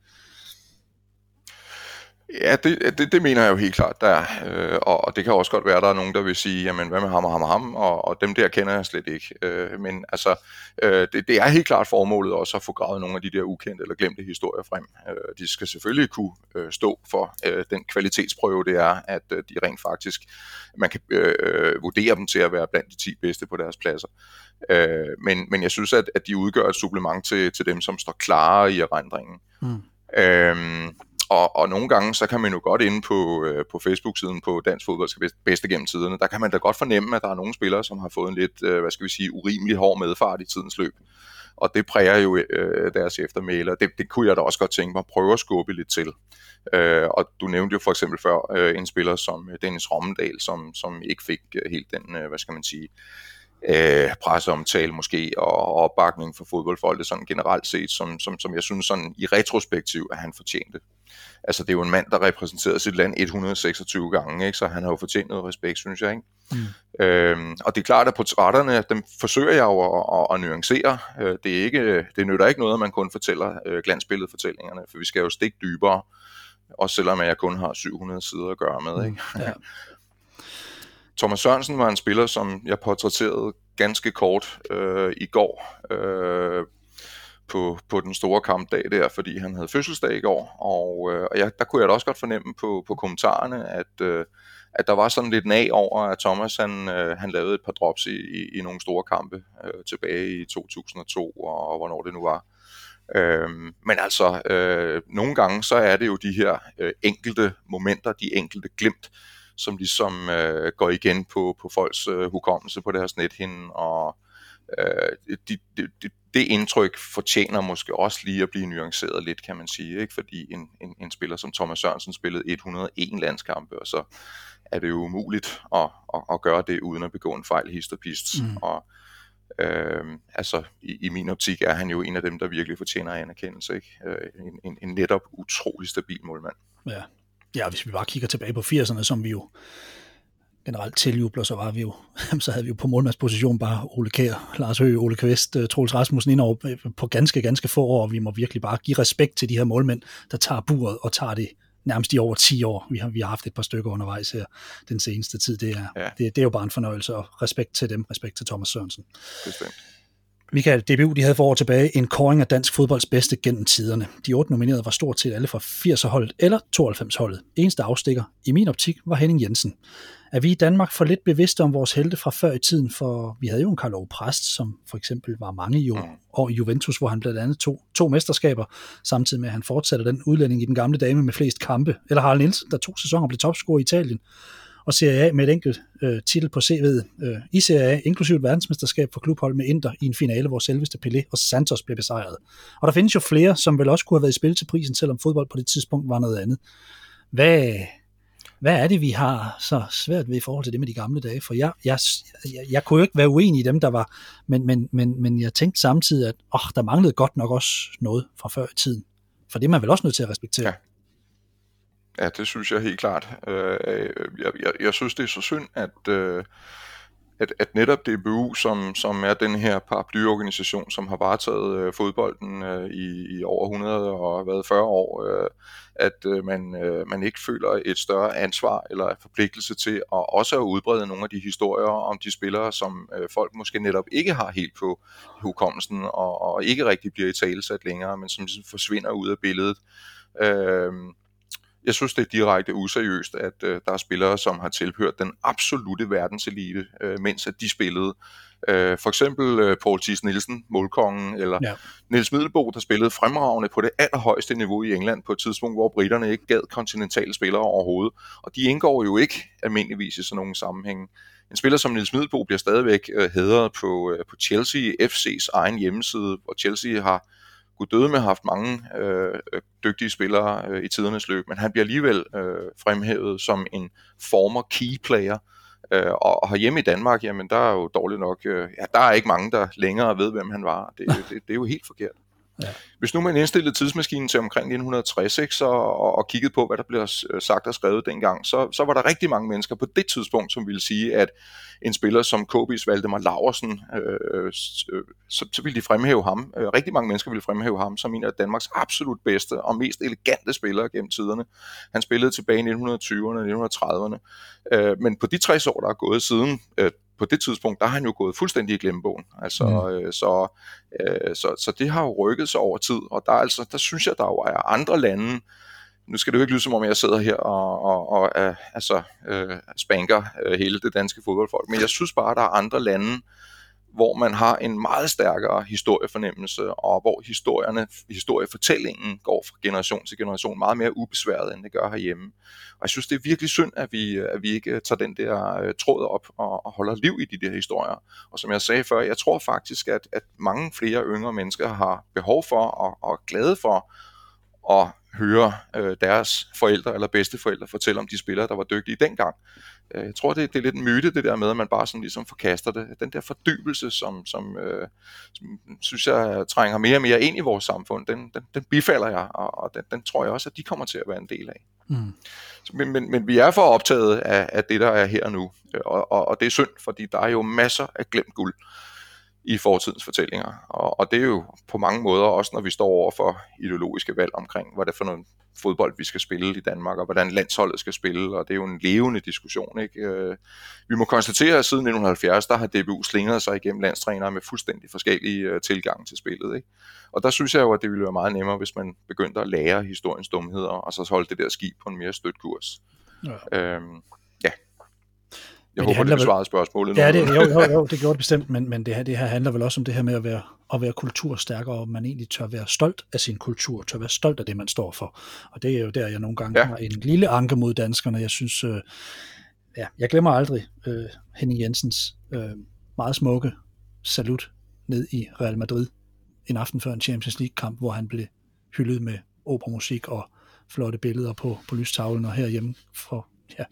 Ja, det, det, det mener jeg jo helt klart, der er. Øh, og, og det kan også godt være, at der er nogen, der vil sige, jamen hvad med ham og ham og ham, og, og dem der kender jeg slet ikke. Øh, men altså, øh, det, det er helt klart formålet også at få gravet nogle af de der ukendte eller glemte historier frem. Øh, de skal selvfølgelig kunne øh, stå for øh, den kvalitetsprøve, det er, at øh, de rent faktisk, man kan øh, vurdere dem til at være blandt de 10 bedste på deres pladser. Øh, men, men jeg synes, at, at de udgør et supplement til, til dem, som står klare i erindringen. Mm. Øh, og, og nogle gange, så kan man jo godt inde på, øh, på Facebook-siden på Dansk Fodbolds bedste gennem tiderne, der kan man da godt fornemme, at der er nogle spillere, som har fået en lidt, øh, hvad skal vi sige, urimelig hård medfart i tidens løb. Og det præger jo øh, deres eftermæler. Det, det kunne jeg da også godt tænke mig at prøve at skubbe lidt til. Øh, og du nævnte jo for eksempel før øh, en spiller som øh, Dennis Rommendal, som, som ikke fik øh, helt den, øh, hvad skal man sige, øh, presseomtale måske, og opbakning for fodboldfolket sådan generelt set, som, som, som jeg synes sådan i retrospektiv, at han fortjente. Altså det er jo en mand, der repræsenterede sit land 126 gange, ikke? så han har jo fortjent noget respekt, synes jeg. Ikke? Mm. Øhm, og det er klart, at portrætterne, dem forsøger jeg jo at, at, at nuancere. Øh, det, er ikke, det nytter ikke noget, at man kun fortæller øh, glansbilledfortællingerne, for vi skal jo stikke dybere, også selvom jeg kun har 700 sider at gøre med. Ikke? Mm. Ja. (laughs) Thomas Sørensen var en spiller, som jeg portrætterede ganske kort øh, i går øh, på, på den store kampdag der, fordi han havde fødselsdag i går, og, øh, og jeg, der kunne jeg da også godt fornemme på, på kommentarerne, at, øh, at der var sådan lidt nag over, at Thomas han, øh, han lavede et par drops i, i, i nogle store kampe øh, tilbage i 2002, og, og hvornår det nu var. Øhm, men altså, øh, nogle gange så er det jo de her øh, enkelte momenter, de enkelte glimt, som ligesom øh, går igen på, på folks øh, hukommelse på deres nethinde, og øh, de, de, de, det indtryk fortjener måske også lige at blive nuanceret lidt, kan man sige, ikke? fordi en, en, en spiller som Thomas Sørensen spillede 101 landskampe, og så er det jo umuligt at, at, at gøre det uden at begå en fejl histopist. Mm. Og øh, altså, i, i min optik er han jo en af dem, der virkelig fortjener anerkendelse. Ikke? Øh, en, en, en netop utrolig stabil målmand. Ja. Ja, hvis vi bare kigger tilbage på 80'erne, som vi jo generelt tiljubler, så var vi jo, (laughs) så havde vi jo på målmandsposition bare Ole Kær, Lars Høgh, Ole Kvist, øh, Troels Rasmussen ind over på ganske, ganske få år, og vi må virkelig bare give respekt til de her målmænd, der tager buret og tager det nærmest i over 10 år. Vi har, vi har haft et par stykker undervejs her den seneste tid. Det er, ja. det, det er jo bare en fornøjelse, og respekt til dem, respekt til Thomas Sørensen. Bestemt. Michael, DBU de havde for år tilbage en kåring af dansk fodbolds bedste gennem tiderne. De otte nominerede var stort set alle fra 80'er-holdet eller 92-holdet. Eneste afstikker, i min optik, var Henning Jensen. Er vi i Danmark for lidt bevidste om vores helte fra før i tiden, for vi havde jo en Karl Præst, som for eksempel var mange i år i Juventus, hvor han blandt andet tog to mesterskaber, samtidig med at han fortsatte den udlænding i den gamle dame med flest kampe. Eller Harald Nielsen, der to sæsoner blev topscorer i Italien og Serie A med et enkelt øh, titel på CV'et øh, i Serie A, inklusive et verdensmesterskab for klubhold med Inter i en finale, hvor selveste Pelé og Santos blev besejret. Og der findes jo flere, som vel også kunne have været i spil til prisen, selvom fodbold på det tidspunkt var noget andet. Hvad, hvad er det, vi har så svært ved i forhold til det med de gamle dage? For jeg, jeg, jeg, jeg kunne jo ikke være uenig i dem, der var, men, men, men, men jeg tænkte samtidig, at åh, der manglede godt nok også noget fra før i tiden. For det er man vel også nødt til at respektere. Ja. Ja, det synes jeg helt klart. Øh, jeg, jeg, jeg synes, det er så synd, at, øh, at, at netop DBU, som, som er den her paraplyorganisation, som har varetaget øh, fodbolden øh, i, i over 100 og været 40 år, øh, at øh, man, man ikke føler et større ansvar eller forpligtelse til at også at udbrede nogle af de historier om de spillere, som folk måske netop ikke har helt på hukommelsen og, og ikke rigtig bliver i talesat længere, men som ligesom forsvinder ud af billedet. Øh, jeg synes, det er direkte useriøst, at øh, der er spillere, som har tilhørt den absolute verdenselite, øh, mens at de spillede. Øh, for eksempel øh, Paul Thies Nielsen, målkongen, eller ja. Niels Middelbo, der spillede fremragende på det allerhøjeste niveau i England på et tidspunkt, hvor britterne ikke gad kontinentale spillere overhovedet. Og de indgår jo ikke almindeligvis i sådan nogle sammenhænge. En spiller som Niels Middelbo bliver stadigvæk øh, hedret på, øh, på Chelsea FC's egen hjemmeside, hvor Chelsea har Gud døde med har haft mange øh, dygtige spillere øh, i tidernes løb, men han bliver alligevel øh, fremhævet som en former key player. Øh, og, og hjemme i Danmark, jamen der er jo dårligt nok, øh, ja, der er ikke mange, der længere ved, hvem han var. Det, (laughs) det, det er jo helt forkert. Ja. Hvis nu man indstillede tidsmaskinen til omkring 1960 ikke, så, og, og kiggede på, hvad der blev øh, sagt og skrevet dengang, så, så var der rigtig mange mennesker på det tidspunkt, som ville sige, at en spiller som KB's Valdemar Laversen, øh, øh, øh, så, så ville de fremhæve ham. Øh, rigtig mange mennesker ville fremhæve ham som en af Danmarks absolut bedste og mest elegante spillere gennem tiderne. Han spillede tilbage i 1920'erne og 1930'erne. Øh, men på de 60 år, der er gået siden øh, på det tidspunkt, der har han jo gået fuldstændig i glemmebogen. Altså, mm. øh, så, øh, så, så det har jo rykket sig over tid, og der, altså, der synes jeg, der jo er andre lande, nu skal det jo ikke lyde som om, jeg sidder her og, og, og altså, uh, spanker uh, hele det danske fodboldfolk, men jeg synes bare, der er andre lande, hvor man har en meget stærkere historiefornemmelse, og hvor historierne, historiefortællingen går fra generation til generation meget mere ubesværet, end det gør herhjemme. Og jeg synes, det er virkelig synd, at vi, at vi ikke tager den der øh, tråd op og, og holder liv i de der historier. Og som jeg sagde før, jeg tror faktisk, at, at mange flere yngre mennesker har behov for og, og er glade for at høre øh, deres forældre eller bedsteforældre fortælle om de spillere, der var dygtige dengang. Øh, jeg tror, det, det er lidt en myte, det der med, at man bare sådan ligesom forkaster det. Den der fordybelse, som, som, øh, som synes jeg trænger mere og mere ind i vores samfund, den, den, den bifalder jeg, og, og den, den tror jeg også, at de kommer til at være en del af. Mm. Men, men, men vi er for optaget af, af det, der er her nu, og, og, og det er synd, fordi der er jo masser af glemt guld i fortidens fortællinger. Og, og det er jo på mange måder også, når vi står over for ideologiske valg omkring, hvad det er for noget fodbold, vi skal spille i Danmark, og hvordan landsholdet skal spille, og det er jo en levende diskussion. Ikke? Øh, vi må konstatere, at siden 1970, der har DBU slingret sig igennem landstrænere med fuldstændig forskellige øh, tilgange til spillet. Ikke? Og der synes jeg jo, at det ville være meget nemmere, hvis man begyndte at lære historiens dumheder, og så holde det der skib på en mere stødt kurs. Ja. Øhm, jeg håber, det, det besvarede spørgsmålet. Ja, det, jo, jo, jo, det gjorde det bestemt, men, men det, her, det her handler vel også om det her med at være, at være kulturstærkere, og man egentlig tør være stolt af sin kultur, tør være stolt af det, man står for. Og det er jo der, jeg nogle gange ja. har en lille anke mod danskerne. Jeg synes, øh, ja, jeg glemmer aldrig øh, Henning Jensens øh, meget smukke salut ned i Real Madrid en aften før en Champions League-kamp, hvor han blev hyldet med operamusik og flotte billeder på, på lystavlen, og herhjemme for, ja,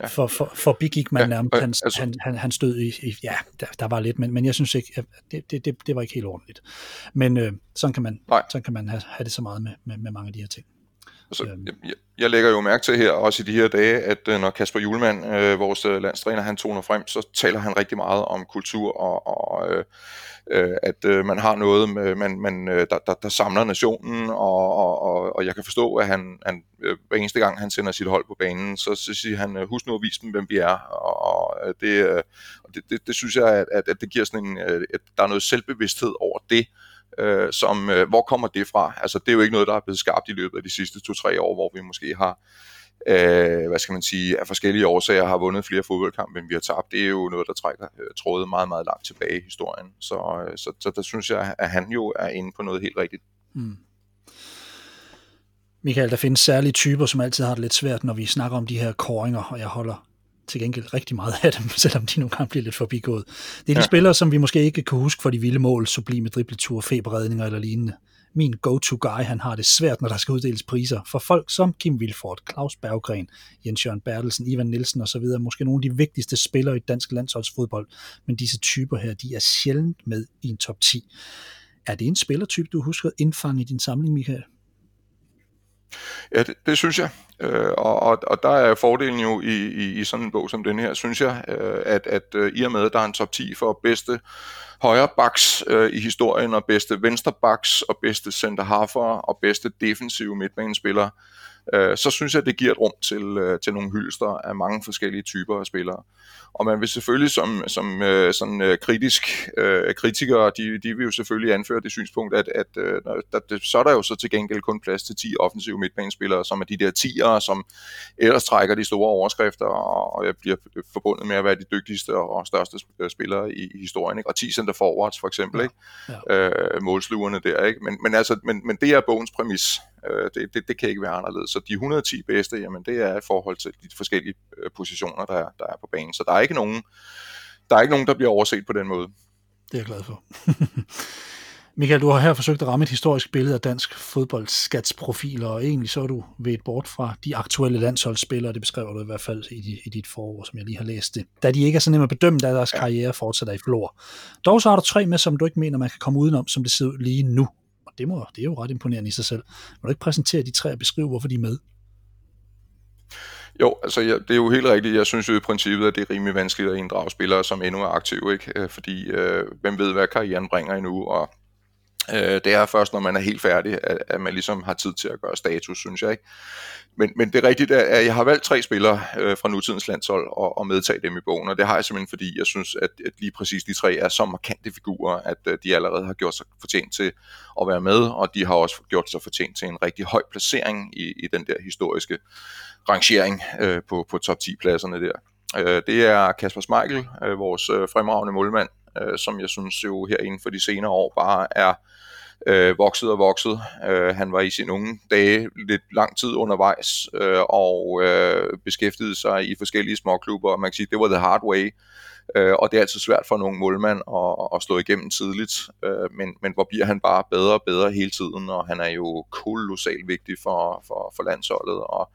ja, for, for, for begik man ja, nærmest han, altså, han, han, han stød i, i ja, der, der var lidt, men, men jeg synes ikke, det, det, det, det var ikke helt ordentligt. Men øh, sådan kan man, sådan kan man have, have det så meget med, med, med mange af de her ting. Altså, øhm. jeg, jeg lægger jo mærke til her, også i de her dage, at øh, når Kasper Julemand, øh, vores øh, landstræner, han toner frem, så taler han rigtig meget om kultur, og, og øh, øh, at øh, man har noget, med, man, man, der, der, der samler nationen, og, og, og, og jeg kan forstå, at han, han hver eneste gang, han sender sit hold på banen, så, så siger han, husk nu at vise dem, hvem vi er, og, og det, og det, det, det synes jeg, at, at, at det giver sådan en, at der er noget selvbevidsthed over det, øh, som, øh, hvor kommer det fra? Altså det er jo ikke noget, der er blevet skabt i løbet af de sidste to-tre år, hvor vi måske har, øh, hvad skal man sige, af forskellige årsager har vundet flere fodboldkampe, end vi har tabt. Det er jo noget, der trækker øh, trådet meget, meget langt tilbage i historien. Så, øh, så, så der synes jeg, at han jo er inde på noget helt rigtigt. Mm. Michael, der findes særlige typer, som altid har det lidt svært, når vi snakker om de her koringer, og jeg holder til gengæld rigtig meget af dem, (laughs) selvom de nogle gange bliver lidt forbigået. Det er de ja. spillere, som vi måske ikke kan huske for de vilde mål, sublime dribletur, feberredninger eller lignende. Min go-to-guy, han har det svært, når der skal uddeles priser. For folk som Kim Vilfort, Claus Berggren, Jens Jørgen Bertelsen, Ivan Nielsen osv., måske nogle af de vigtigste spillere i dansk landsholdsfodbold. Men disse typer her, de er sjældent med i en top 10. Er det en spillertype, du husker at indfange i din samling, Michael? Ja, det, det synes jeg. Øh, og, og, og der er fordelen jo i, i, i sådan en bog som den her, synes jeg, øh, at, at øh, i og med, at der er en top 10 for bedste højre backs øh, i historien, og bedste venstre backs, og bedste center halfer, og bedste defensive midtbanespillere, øh, så synes jeg, det giver et rum til, øh, til nogle hylster af mange forskellige typer af spillere. Og man vil selvfølgelig som, som øh, sådan, øh, kritisk øh, kritikere, de, de vil jo selvfølgelig anføre det synspunkt, at, at øh, der, det, så er der jo så til gengæld kun plads til 10 offensive midtbanespillere, som er de der 10'ere, som ellers trækker de store overskrifter og, og bliver forbundet med at være de dygtigste og største spillere i, i historien. Ikke? Og 10 center forwards for eksempel, ikke? Ja. Øh, målslugerne der. Ikke? Men, men, altså, men, men det er bogens præmis. Øh, det, det, det kan ikke være anderledes. Så de 110 bedste, jamen det er i forhold til de forskellige øh, positioner, der er, der er på banen. Så der er ikke nogen, der er ikke nogen, der bliver overset på den måde. Det er jeg glad for. (laughs) Michael, du har her forsøgt at ramme et historisk billede af dansk fodboldskatsprofiler, og egentlig så er du ved et bort fra de aktuelle landsholdsspillere, det beskriver du i hvert fald i, i dit forord, som jeg lige har læst det, da de ikke er så nemme at bedømme, da deres karriere fortsætter i flor. Dog så har du tre med, som du ikke mener, man kan komme udenom, som det ser ud lige nu og det, må, det er jo ret imponerende i sig selv. Må du ikke præsentere de tre og beskrive, hvorfor de er med? Jo, altså jeg, det er jo helt rigtigt. Jeg synes jo i princippet, at det er rimelig vanskeligt at inddrage spillere, som endnu er aktive, ikke? Øh, fordi øh, hvem ved, hvad karrieren bringer endnu, og øh, det er først, når man er helt færdig, at, at man ligesom har tid til at gøre status, synes jeg. ikke. Men, men det er rigtigt, at jeg har valgt tre spillere øh, fra nutidens landshold og, og medtage dem i bogen, og det har jeg simpelthen, fordi jeg synes, at, at lige præcis de tre er så markante figurer, at øh, de allerede har gjort sig fortjent til at være med, og de har også gjort sig fortjent til en rigtig høj placering i, i den der historiske rangering øh, på, på top 10-pladserne der. Øh, det er Kasper Smeichel, øh, vores øh, fremragende målmand, øh, som jeg synes jo her inden for de senere år bare er øh, vokset og vokset. Øh, han var i sine unge dage lidt lang tid undervejs øh, og øh, beskæftigede sig i forskellige småklubber, og man kan sige, det var the hard way. Øh, og det er altid svært for nogle målmand at, at slå igennem tidligt, øh, men, men hvor bliver han bare bedre og bedre hele tiden, og han er jo kolossalt vigtig for, for, for landsholdet, og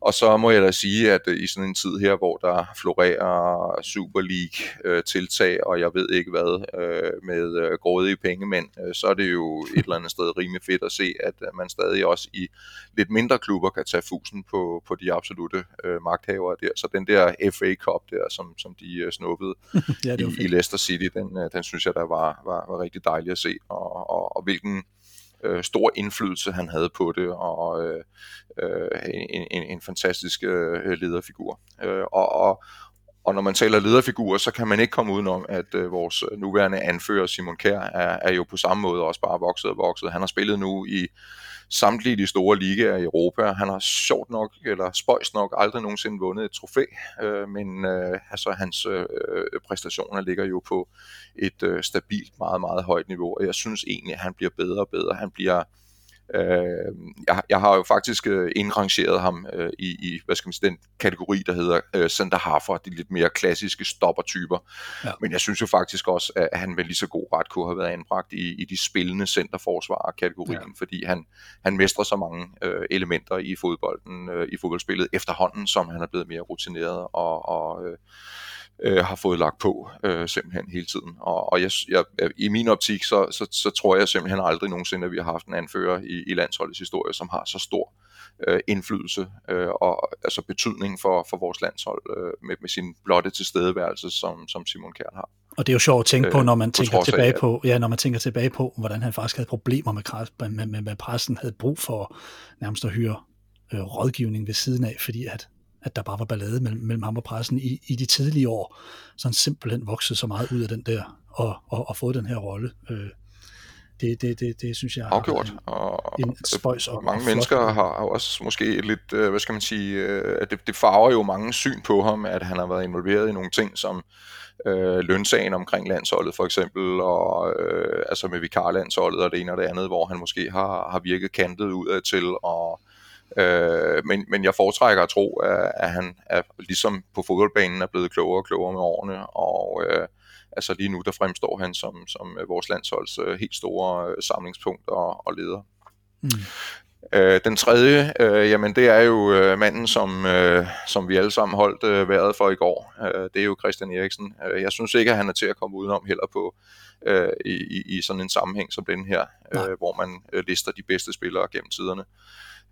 og så må jeg da sige, at øh, i sådan en tid her, hvor der florerer Super League-tiltag, øh, og jeg ved ikke hvad, øh, med grådige pengemænd, så er det jo et eller andet sted rimelig fedt at se, at man stadig også i lidt mindre klubber kan tage fusen på, på de absolute magthavere der. Så den der FA Cup der, som, som de snuppede (laughs) ja, i, i Leicester City, den, den synes jeg, der var, var, var rigtig dejlig at se, og, og, og hvilken øh, stor indflydelse han havde på det, og øh, øh en, en, en fantastisk øh, lederfigur. Øh, og, og, og når man taler lederfigurer, så kan man ikke komme udenom, at øh, vores øh, nuværende anfører Simon Kjær er, er jo på samme måde også bare vokset og vokset. Han har spillet nu i samtlige de store ligaer i Europa. Han har sjovt nok, eller spøjst nok, aldrig nogensinde vundet et trofæ, øh, men øh, altså, hans øh, øh præstationer ligger jo på et øh, stabilt, meget, meget højt niveau, og jeg synes egentlig, at han bliver bedre og bedre. Han bliver Øh, jeg, jeg har jo faktisk øh, indrangeret ham øh, i, i, hvad skal man sige, den kategori, der hedder øh, center halfer, de lidt mere klassiske stoppertyper. Ja. Men jeg synes jo faktisk også, at han med lige så god ret kunne have været anbragt i, i de spillende centerforsvarer-kategorien, ja. fordi han, han mestrer så mange øh, elementer i fodbolden, øh, i fodboldspillet efterhånden, som han er blevet mere rutineret og, og øh, øh, har fået lagt på øh, simpelthen hele tiden. Og, og jeg, jeg, i min optik, så, så, så tror jeg simpelthen aldrig nogensinde, at vi har haft en anfører i, i landsholdets historie, som har så stor øh, indflydelse øh, og altså betydning for, for vores landshold øh, med, med sin blotte tilstedeværelse, som, som Simon Kjær har. Og det er jo sjovt at tænke på, øh, når man tænker tilbage af, på, ja, når man tænker tilbage på, hvordan han faktisk havde problemer med, med, med, med pressen, havde brug for nærmest at hyre øh, rådgivning ved siden af, fordi at at der bare var ballade mellem, mellem ham og pressen i, i de tidlige år, så han simpelthen voksede så meget ud af den der, og, og, og fået den her rolle. Øh, det, det, det, det synes jeg Afgjort. Og, en spøjs og, mange og mennesker har, har også måske lidt, øh, hvad skal man sige, øh, at det, det farver jo mange syn på ham, at han har været involveret i nogle ting, som øh, lønsagen omkring landsholdet for eksempel, og øh, altså med vikarlandsholdet og det ene og det andet, hvor han måske har, har virket kantet udad til, og Øh, men, men jeg foretrækker at tro, at, at han er, ligesom på fodboldbanen er blevet klogere og klogere med årene, og øh, altså lige nu der fremstår han som, som vores landsholds øh, helt store øh, samlingspunkt og, og leder. Mm. Øh, den tredje, øh, jamen det er jo øh, manden, som, øh, som vi alle sammen holdt øh, vejret for i går. Øh, det er jo Christian Eriksen. Øh, jeg synes ikke, at han er til at komme udenom heller på øh, i, i sådan en sammenhæng som den her, øh, hvor man øh, lister de bedste spillere gennem tiderne.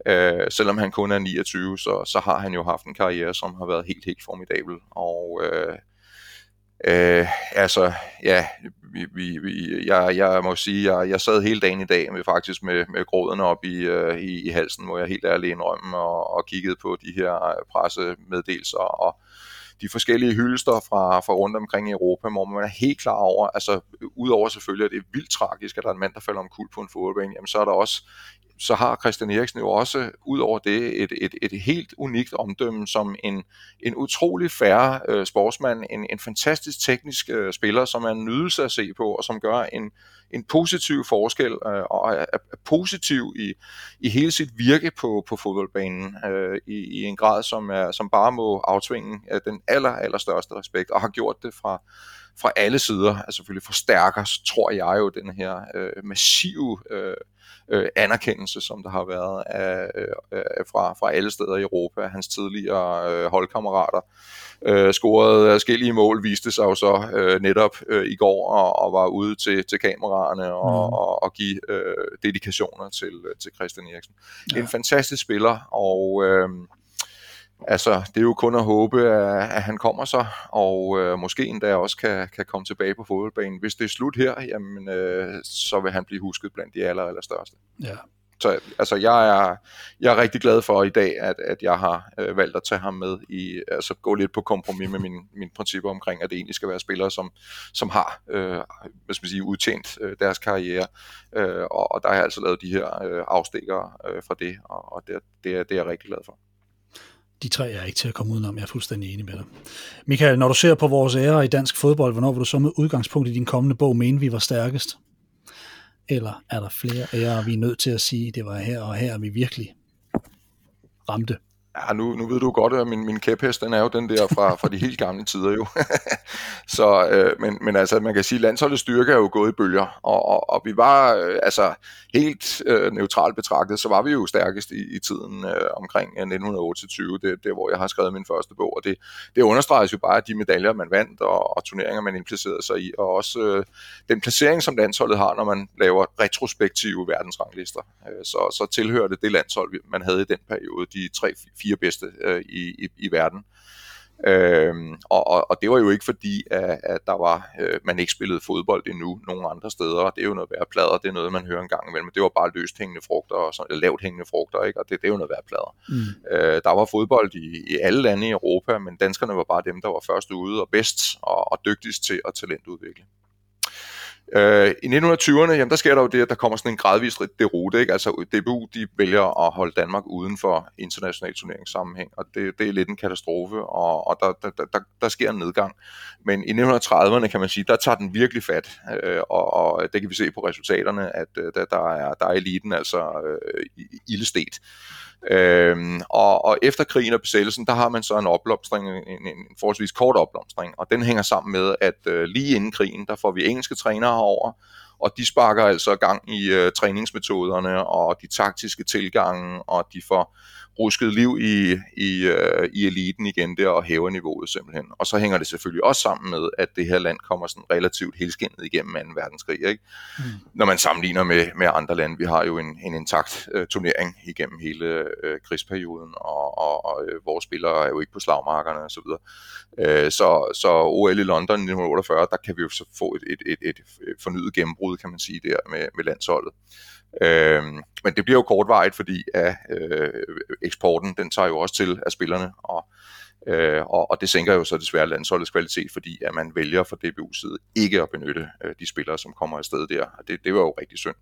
Øh, selvom han kun er 29, så, så har han jo haft en karriere, som har været helt, helt formidabel. Og øh, øh, altså, ja, vi, vi, vi, jeg, jeg må sige, jeg, jeg sad hele dagen i dag med faktisk med, med gråden op i, øh, i, i halsen, hvor jeg helt ærligt indrømme, og, og kiggede på de her øh, pressemeddelelser, og de forskellige hyldester fra, fra rundt omkring i Europa, hvor man er helt klar over, altså udover selvfølgelig, at det er vildt tragisk, at der er en mand, der falder om kul på en fodboldbane, jamen så er der også så har Christian Eriksen jo også, ud over det, et, et, et helt unikt omdømme som en, en utrolig færre øh, sportsmand, en, en fantastisk teknisk øh, spiller, som er en nydelse at se på, og som gør en, en positiv forskel, øh, og er, er positiv i, i hele sit virke på, på fodboldbanen, øh, i, i en grad, som, er, som bare må aftvinge øh, den aller, aller største respekt, og har gjort det fra, fra alle sider, altså selvfølgelig forstærker, tror jeg jo, den her øh, massive øh, øh, anerkendelse, som der har været af, øh, fra, fra alle steder i Europa. Hans tidligere øh, holdkammerater øh, scorede forskellige mål, viste sig jo så øh, netop øh, i går og, og var ude til, til kameraerne og, mm. og, og give øh, dedikationer til, til Christian Eriksen. Ja. En fantastisk spiller, og... Øh, altså, det er jo kun at håbe, at, at han kommer så, og øh, måske endda også kan, kan komme tilbage på fodboldbanen. Hvis det er slut her, jamen, øh, så vil han blive husket blandt de aller, aller største. Ja. Så altså, jeg, er, jeg er rigtig glad for i dag, at, at jeg har øh, valgt at tage ham med i, altså gå lidt på kompromis med mine, mine principper omkring, at det egentlig skal være spillere, som, som har øh, hvad skal man sige, udtjent øh, deres karriere, øh, og, og der har jeg altså lavet de her øh, afstikker øh, fra det, og, og det, det, er, det er jeg rigtig glad for de tre er ikke til at komme udenom. Jeg er fuldstændig enig med dig. Michael, når du ser på vores ære i dansk fodbold, hvornår vil du så med udgangspunkt i din kommende bog mene, vi var stærkest? Eller er der flere ærer, vi er nødt til at sige, det var her og her, vi virkelig ramte? Ja, nu, nu ved du godt, at min, min kæphest, den er jo den der fra, fra de helt gamle tider jo. (laughs) så, øh, men, men altså, man kan sige, at landsholdets styrke er jo gået i bølger, og, og, og vi var, øh, altså helt øh, neutralt betragtet, så var vi jo stærkest i, i tiden øh, omkring øh, 1928, det, det hvor jeg har skrevet min første bog, og det, det understreges jo bare de medaljer, man vandt, og, og turneringer, man implicerede sig i, og også øh, den placering, som landsholdet har, når man laver retrospektive verdensranglister. Øh, så, så tilhører det det landshold, man havde i den periode, de tre fire bedste øh, i, i, i verden. Øhm, og, og, og det var jo ikke fordi, at, at der var, øh, man ikke spillede fodbold endnu nogen andre steder. Det er jo noget værd plader, det er noget, man hører en gang imellem. Men det var bare løst hængende frugter, og sådan, lavt hængende frugter, ikke? og det, det er jo noget værd plader. Mm. Øh, der var fodbold i, i alle lande i Europa, men danskerne var bare dem, der var først ude og bedst og, og dygtigst til at talentudvikle. Øh, I 1920'erne, jamen, der sker der jo det, at der kommer sådan en gradvis derute. Ikke? Altså øh, DBU, de vælger at holde Danmark uden for international turneringssammenhæng, og det, det er lidt en katastrofe, og, og der, der, der, der sker en nedgang. Men i 1930'erne, kan man sige, der tager den virkelig fat, øh, og, og det kan vi se på resultaterne, at øh, der, der, er, der er eliten altså øh, ildestet. Øhm, og, og efter krigen og besættelsen, der har man så en opblomstring, en, en, forholdsvis kort opblomstring, og den hænger sammen med, at øh, lige inden krigen, der får vi engelske trænere herover, og de sparker altså gang i øh, træningsmetoderne og de taktiske tilgange, og de får rusket liv i, i, øh, i eliten igen der og hæver niveauet simpelthen. Og så hænger det selvfølgelig også sammen med, at det her land kommer sådan relativt helskindet igennem 2. verdenskrig, ikke? Mm. når man sammenligner med, med andre lande. Vi har jo en, en intakt øh, turnering igennem hele øh, krigsperioden, og, og, og øh, vores spillere er jo ikke på slagmarkerne osv. Så, øh, så, så OL i London i 1948, der kan vi jo så få et, et, et, et fornyet gennembrud, kan man sige, der med, med landsholdet. Øh, men det bliver jo kortvarigt, fordi at, øh, eksporten den tager jo også til af spillerne, og, øh, og, og det sænker jo så desværre landsholdets kvalitet, fordi at man vælger fra DBU side ikke at benytte øh, de spillere, som kommer afsted der, og det, det var jo rigtig synd.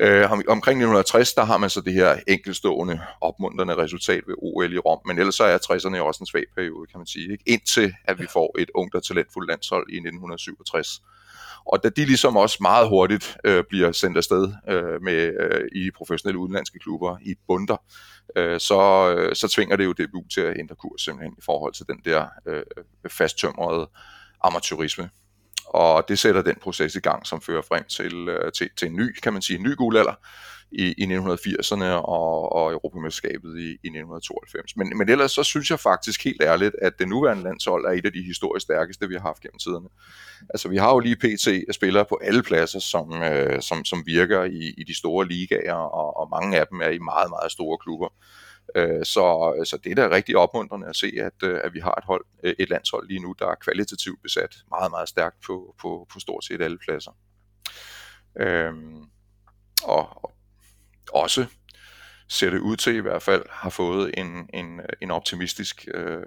Øh, om, omkring 1960, der har man så det her enkelstående opmuntrende resultat ved OL i Rom, men ellers så er 60'erne jo også en svag periode, kan man sige, ikke? indtil at vi får et ungt og talentfuldt landshold i 1967. Og da de ligesom også meget hurtigt øh, bliver sendt afsted øh, med øh, i professionelle udenlandske klubber i bunder, øh, så, øh, så tvinger det jo DBU til at ændre kurs simpelthen i forhold til den der øh, fasttømrede amatørisme. Og det sætter den proces i gang, som fører frem til, øh, til, til en ny, kan man sige, en ny guldalder, i, i 1980'erne og, og Europamesterskabet i, i 1992. Men, men ellers så synes jeg faktisk helt ærligt, at det nuværende landshold er et af de historisk stærkeste, vi har haft gennem tiderne. Altså vi har jo lige PT spillere på alle pladser, som, øh, som, som virker i, i de store ligaer, og, og mange af dem er i meget, meget store klubber. Øh, så, så det er da rigtig opmuntrende at se, at, øh, at vi har et hold, øh, et landshold lige nu, der er kvalitativt besat meget, meget stærkt på, på, på stort set alle pladser. Øhm, og, også ser det ud til i hvert fald, har fået en, en, en optimistisk øh,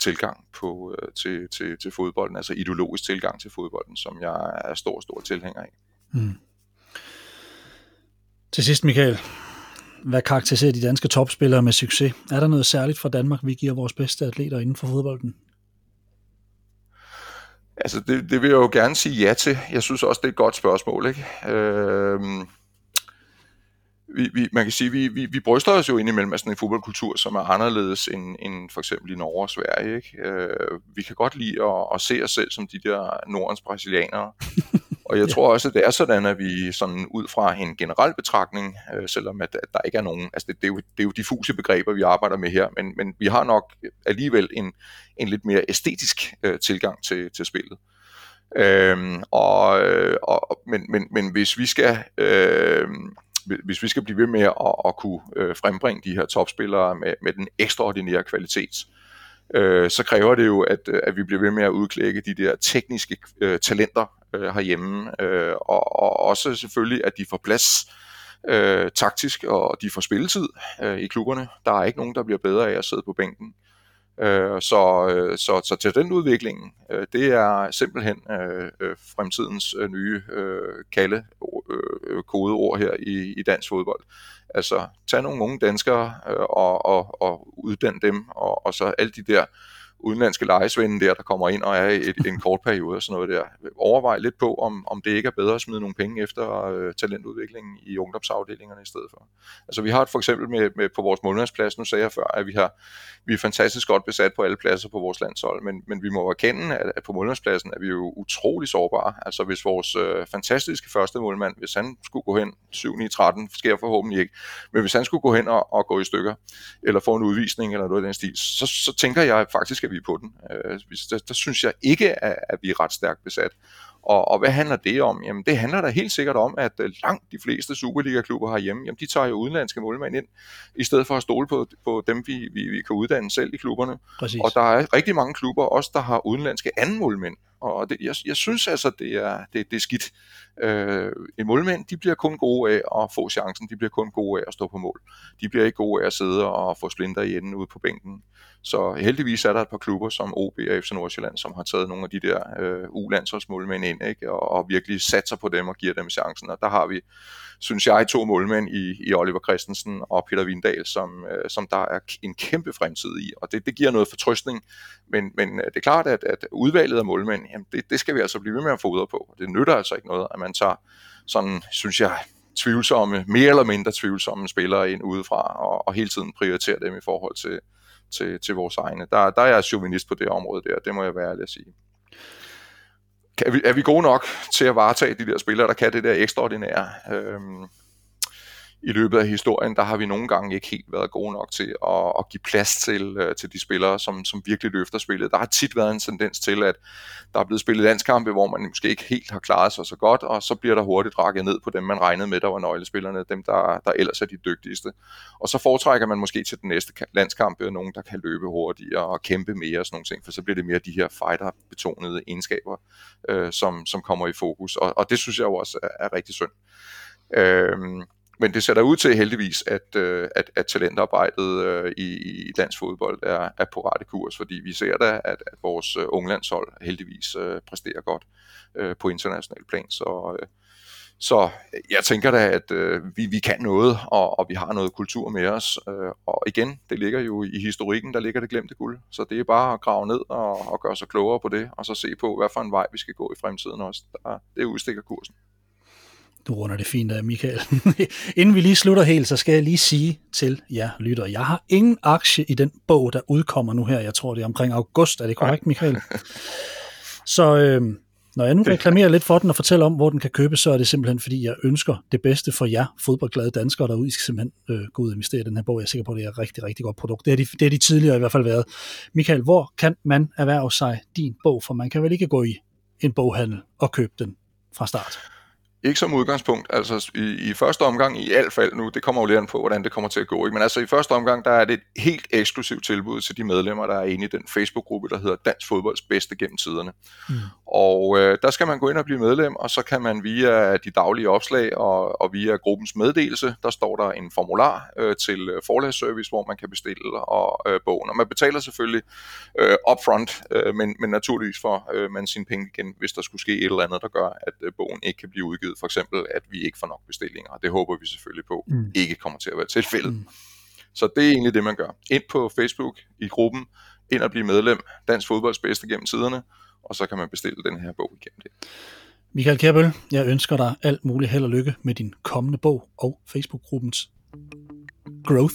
tilgang på, øh, til, til, til fodbolden, altså ideologisk tilgang til fodbolden, som jeg er stor, stor tilhænger af. Mm. Til sidst, Michael, hvad karakteriserer de danske topspillere med succes? Er der noget særligt fra Danmark, vi giver vores bedste atleter inden for fodbolden? Altså, det, det vil jeg jo gerne sige ja til. Jeg synes også, det er et godt spørgsmål. Ikke? Øh, vi, vi, man kan sige, vi, vi, vi bryster os jo indimellem af sådan en fodboldkultur, som er anderledes end, end for eksempel i Norge og Sverige. Ikke? Øh, vi kan godt lide at, at se os selv som de der Nordens brasilianere. (laughs) Og jeg tror også, at det er sådan, at vi sådan ud fra en generel betragtning, øh, selvom at, at der ikke er nogen, altså det, det, er jo, det er jo diffuse begreber, vi arbejder med her, men, men vi har nok alligevel en, en lidt mere æstetisk øh, tilgang til, til spillet. Øhm, og, øh, og, men, men, men hvis vi skal øh, hvis vi skal blive ved med at, at kunne øh, frembringe de her topspillere med, med den ekstraordinære kvalitet, øh, så kræver det jo, at, at vi bliver ved med at udklække de der tekniske øh, talenter øh, herhjemme, øh, og, og også selvfølgelig, at de får plads øh, taktisk, og de får spilletid øh, i klubberne. Der er ikke nogen, der bliver bedre af at sidde på bænken. Øh, Øh, øh, så, så til den udvikling, øh, det er simpelthen øh, øh, fremtidens øh, nye øh, kalde øh, øh, kodeord her i, i dansk fodbold. Altså, tag nogle unge danskere øh, og, og, og uddanne dem, og, og så alle de der udenlandske lejesvende der, der kommer ind og er i et, en kort periode og sådan noget der. Overvej lidt på, om, om det ikke er bedre at smide nogle penge efter øh, talentudviklingen i ungdomsafdelingerne i stedet for. Altså vi har et for eksempel med, med på vores målmandsplads, nu sagde jeg før, at vi har vi er fantastisk godt besat på alle pladser på vores landshold, men, men vi må erkende, at, at på målmandspladsen er vi jo utrolig sårbare. Altså hvis vores øh, fantastiske første målmand, hvis han skulle gå hen 7-9-13, sker forhåbentlig ikke, men hvis han skulle gå hen og, og gå i stykker, eller få en udvisning eller noget i den stil, så, så tænker jeg faktisk, at vi på den. Øh, der, der synes jeg ikke, at, at vi er ret stærkt besat. Og, og hvad handler det om? Jamen det handler da helt sikkert om, at øh, langt de fleste Superliga-klubber herhjemme, jamen de tager jo udenlandske målmænd ind, i stedet for at stole på, på dem, vi, vi, vi kan uddanne selv i klubberne. Præcis. Og der er rigtig mange klubber også, der har udenlandske anden målmænd. Og det, jeg, jeg synes altså, det er, det, det er skidt. Øh, en målmænd, de bliver kun gode af at få chancen, de bliver kun gode af at stå på mål. De bliver ikke gode af at sidde og få splinter i enden ude på bænken. Så heldigvis er der et par klubber som OB og FC Nordsjælland, som har taget nogle af de der øh, U-landsholdsmålmænd ind, ikke? Og, og virkelig satser på dem og giver dem chancen. Og der har vi, synes jeg, to målmænd i, i Oliver Christensen og Peter Vindal, som, øh, som der er en kæmpe fremtid i. Og det, det giver noget fortrøstning. Men, men øh, det er klart, at, at udvalget af målmænd, jamen det, det skal vi altså blive ved med at fodre på. Det nytter altså ikke noget, at man tager sådan, synes jeg, tvivlsomme, mere eller mindre tvivlsomme spillere ind udefra, og, og hele tiden prioritere dem i forhold til, til, til vores egne. Der, der er jeg chauvinist på det område der, det må jeg være ærlig at sige. Kan vi, er vi gode nok til at varetage de der spillere, der kan det der ekstraordinære? Øhm, i løbet af historien, der har vi nogle gange ikke helt været gode nok til at, at give plads til, øh, til de spillere, som, som virkelig løfter spillet. Der har tit været en tendens til, at der er blevet spillet landskampe, hvor man måske ikke helt har klaret sig så godt, og så bliver der hurtigt rakket ned på dem, man regnede med, der var nøglespillerne, dem der, der ellers er de dygtigste. Og så foretrækker man måske til den næste landskamp øh, nogen, der kan løbe hurtigere og kæmpe mere og sådan nogle ting, for så bliver det mere de her fighter-betonede egenskaber, øh, som, som kommer i fokus. Og, og det synes jeg jo også er, er rigtig synd. Øh, men det ser der ud til heldigvis, at, øh, at, at talentarbejdet øh, i, i dansk fodbold er, er på rette kurs, fordi vi ser da, at, at vores øh, unglandshold heldigvis øh, præsterer godt øh, på international plan. Så, øh, så jeg tænker da, at øh, vi, vi kan noget, og, og vi har noget kultur med os. Øh, og igen, det ligger jo i historikken, der ligger det glemte guld. Så det er bare at grave ned og, og gøre sig klogere på det, og så se på, hvad for en vej vi skal gå i fremtiden også. Der, det udstikker kursen. Du runder det fint af, Michael. (laughs) Inden vi lige slutter helt, så skal jeg lige sige til jer lytter, jeg har ingen aktie i den bog, der udkommer nu her. Jeg tror, det er omkring august. Er det korrekt, Michael? Så øh, når jeg nu reklamerer lidt for den og fortæller om, hvor den kan købes, så er det simpelthen, fordi jeg ønsker det bedste for jer fodboldglade danskere derude. I skal simpelthen øh, gå ud og investere i den her bog. Jeg er sikker på, at det er et rigtig, rigtig godt produkt. Det er de, det er de tidligere i hvert fald været. Michael, hvor kan man erhverve sig din bog? For man kan vel ikke gå i en boghandel og købe den fra start? Ikke som udgangspunkt, altså i, i første omgang i hvert fald nu, det kommer jo lidt an på, hvordan det kommer til at gå, ikke? men altså i første omgang, der er det et helt eksklusivt tilbud til de medlemmer, der er inde i den Facebook-gruppe, der hedder Dansk Fodbolds Bedste gennem tiderne. Mm. Og øh, der skal man gå ind og blive medlem, og så kan man via de daglige opslag og, og via gruppens meddelelse, der står der en formular øh, til øh, forlagsservice, hvor man kan bestille og, øh, bogen. Og man betaler selvfølgelig øh, upfront, øh, men, men naturligvis får øh, man sine penge igen, hvis der skulle ske et eller andet, der gør, at øh, bogen ikke kan blive udgivet udgivet, for eksempel at vi ikke får nok bestillinger, det håber vi selvfølgelig på mm. ikke kommer til at være tilfældet. Mm. Så det er egentlig det, man gør. Ind på Facebook i gruppen, ind og blive medlem, Dansk Fodbolds bedste gennem tiderne, og så kan man bestille den her bog igennem det. Michael Kjærbøl, jeg ønsker dig alt muligt held og lykke med din kommende bog og Facebook-gruppens growth.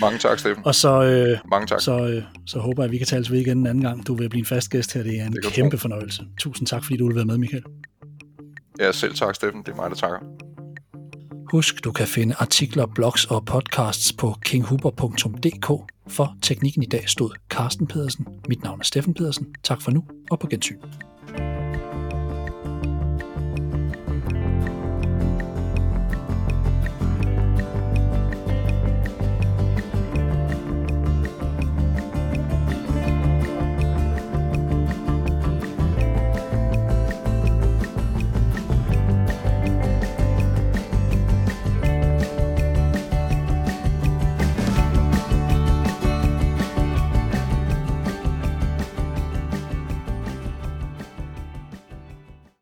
Mange tak, Steffen. og så, øh, Mange tak. Så, øh, så håber jeg, at vi kan tales ved igen en anden gang. Du vil blive en fast gæst her. Det er en det kæmpe fornøjelse. Tusind tak, fordi du vil være med, Michael. Ja, selv tak, Steffen. Det er mig, der takker. Husk, du kan finde artikler, blogs og podcasts på kinghuber.dk. For teknikken i dag stod Carsten Pedersen. Mit navn er Steffen Pedersen. Tak for nu, og på gensyn.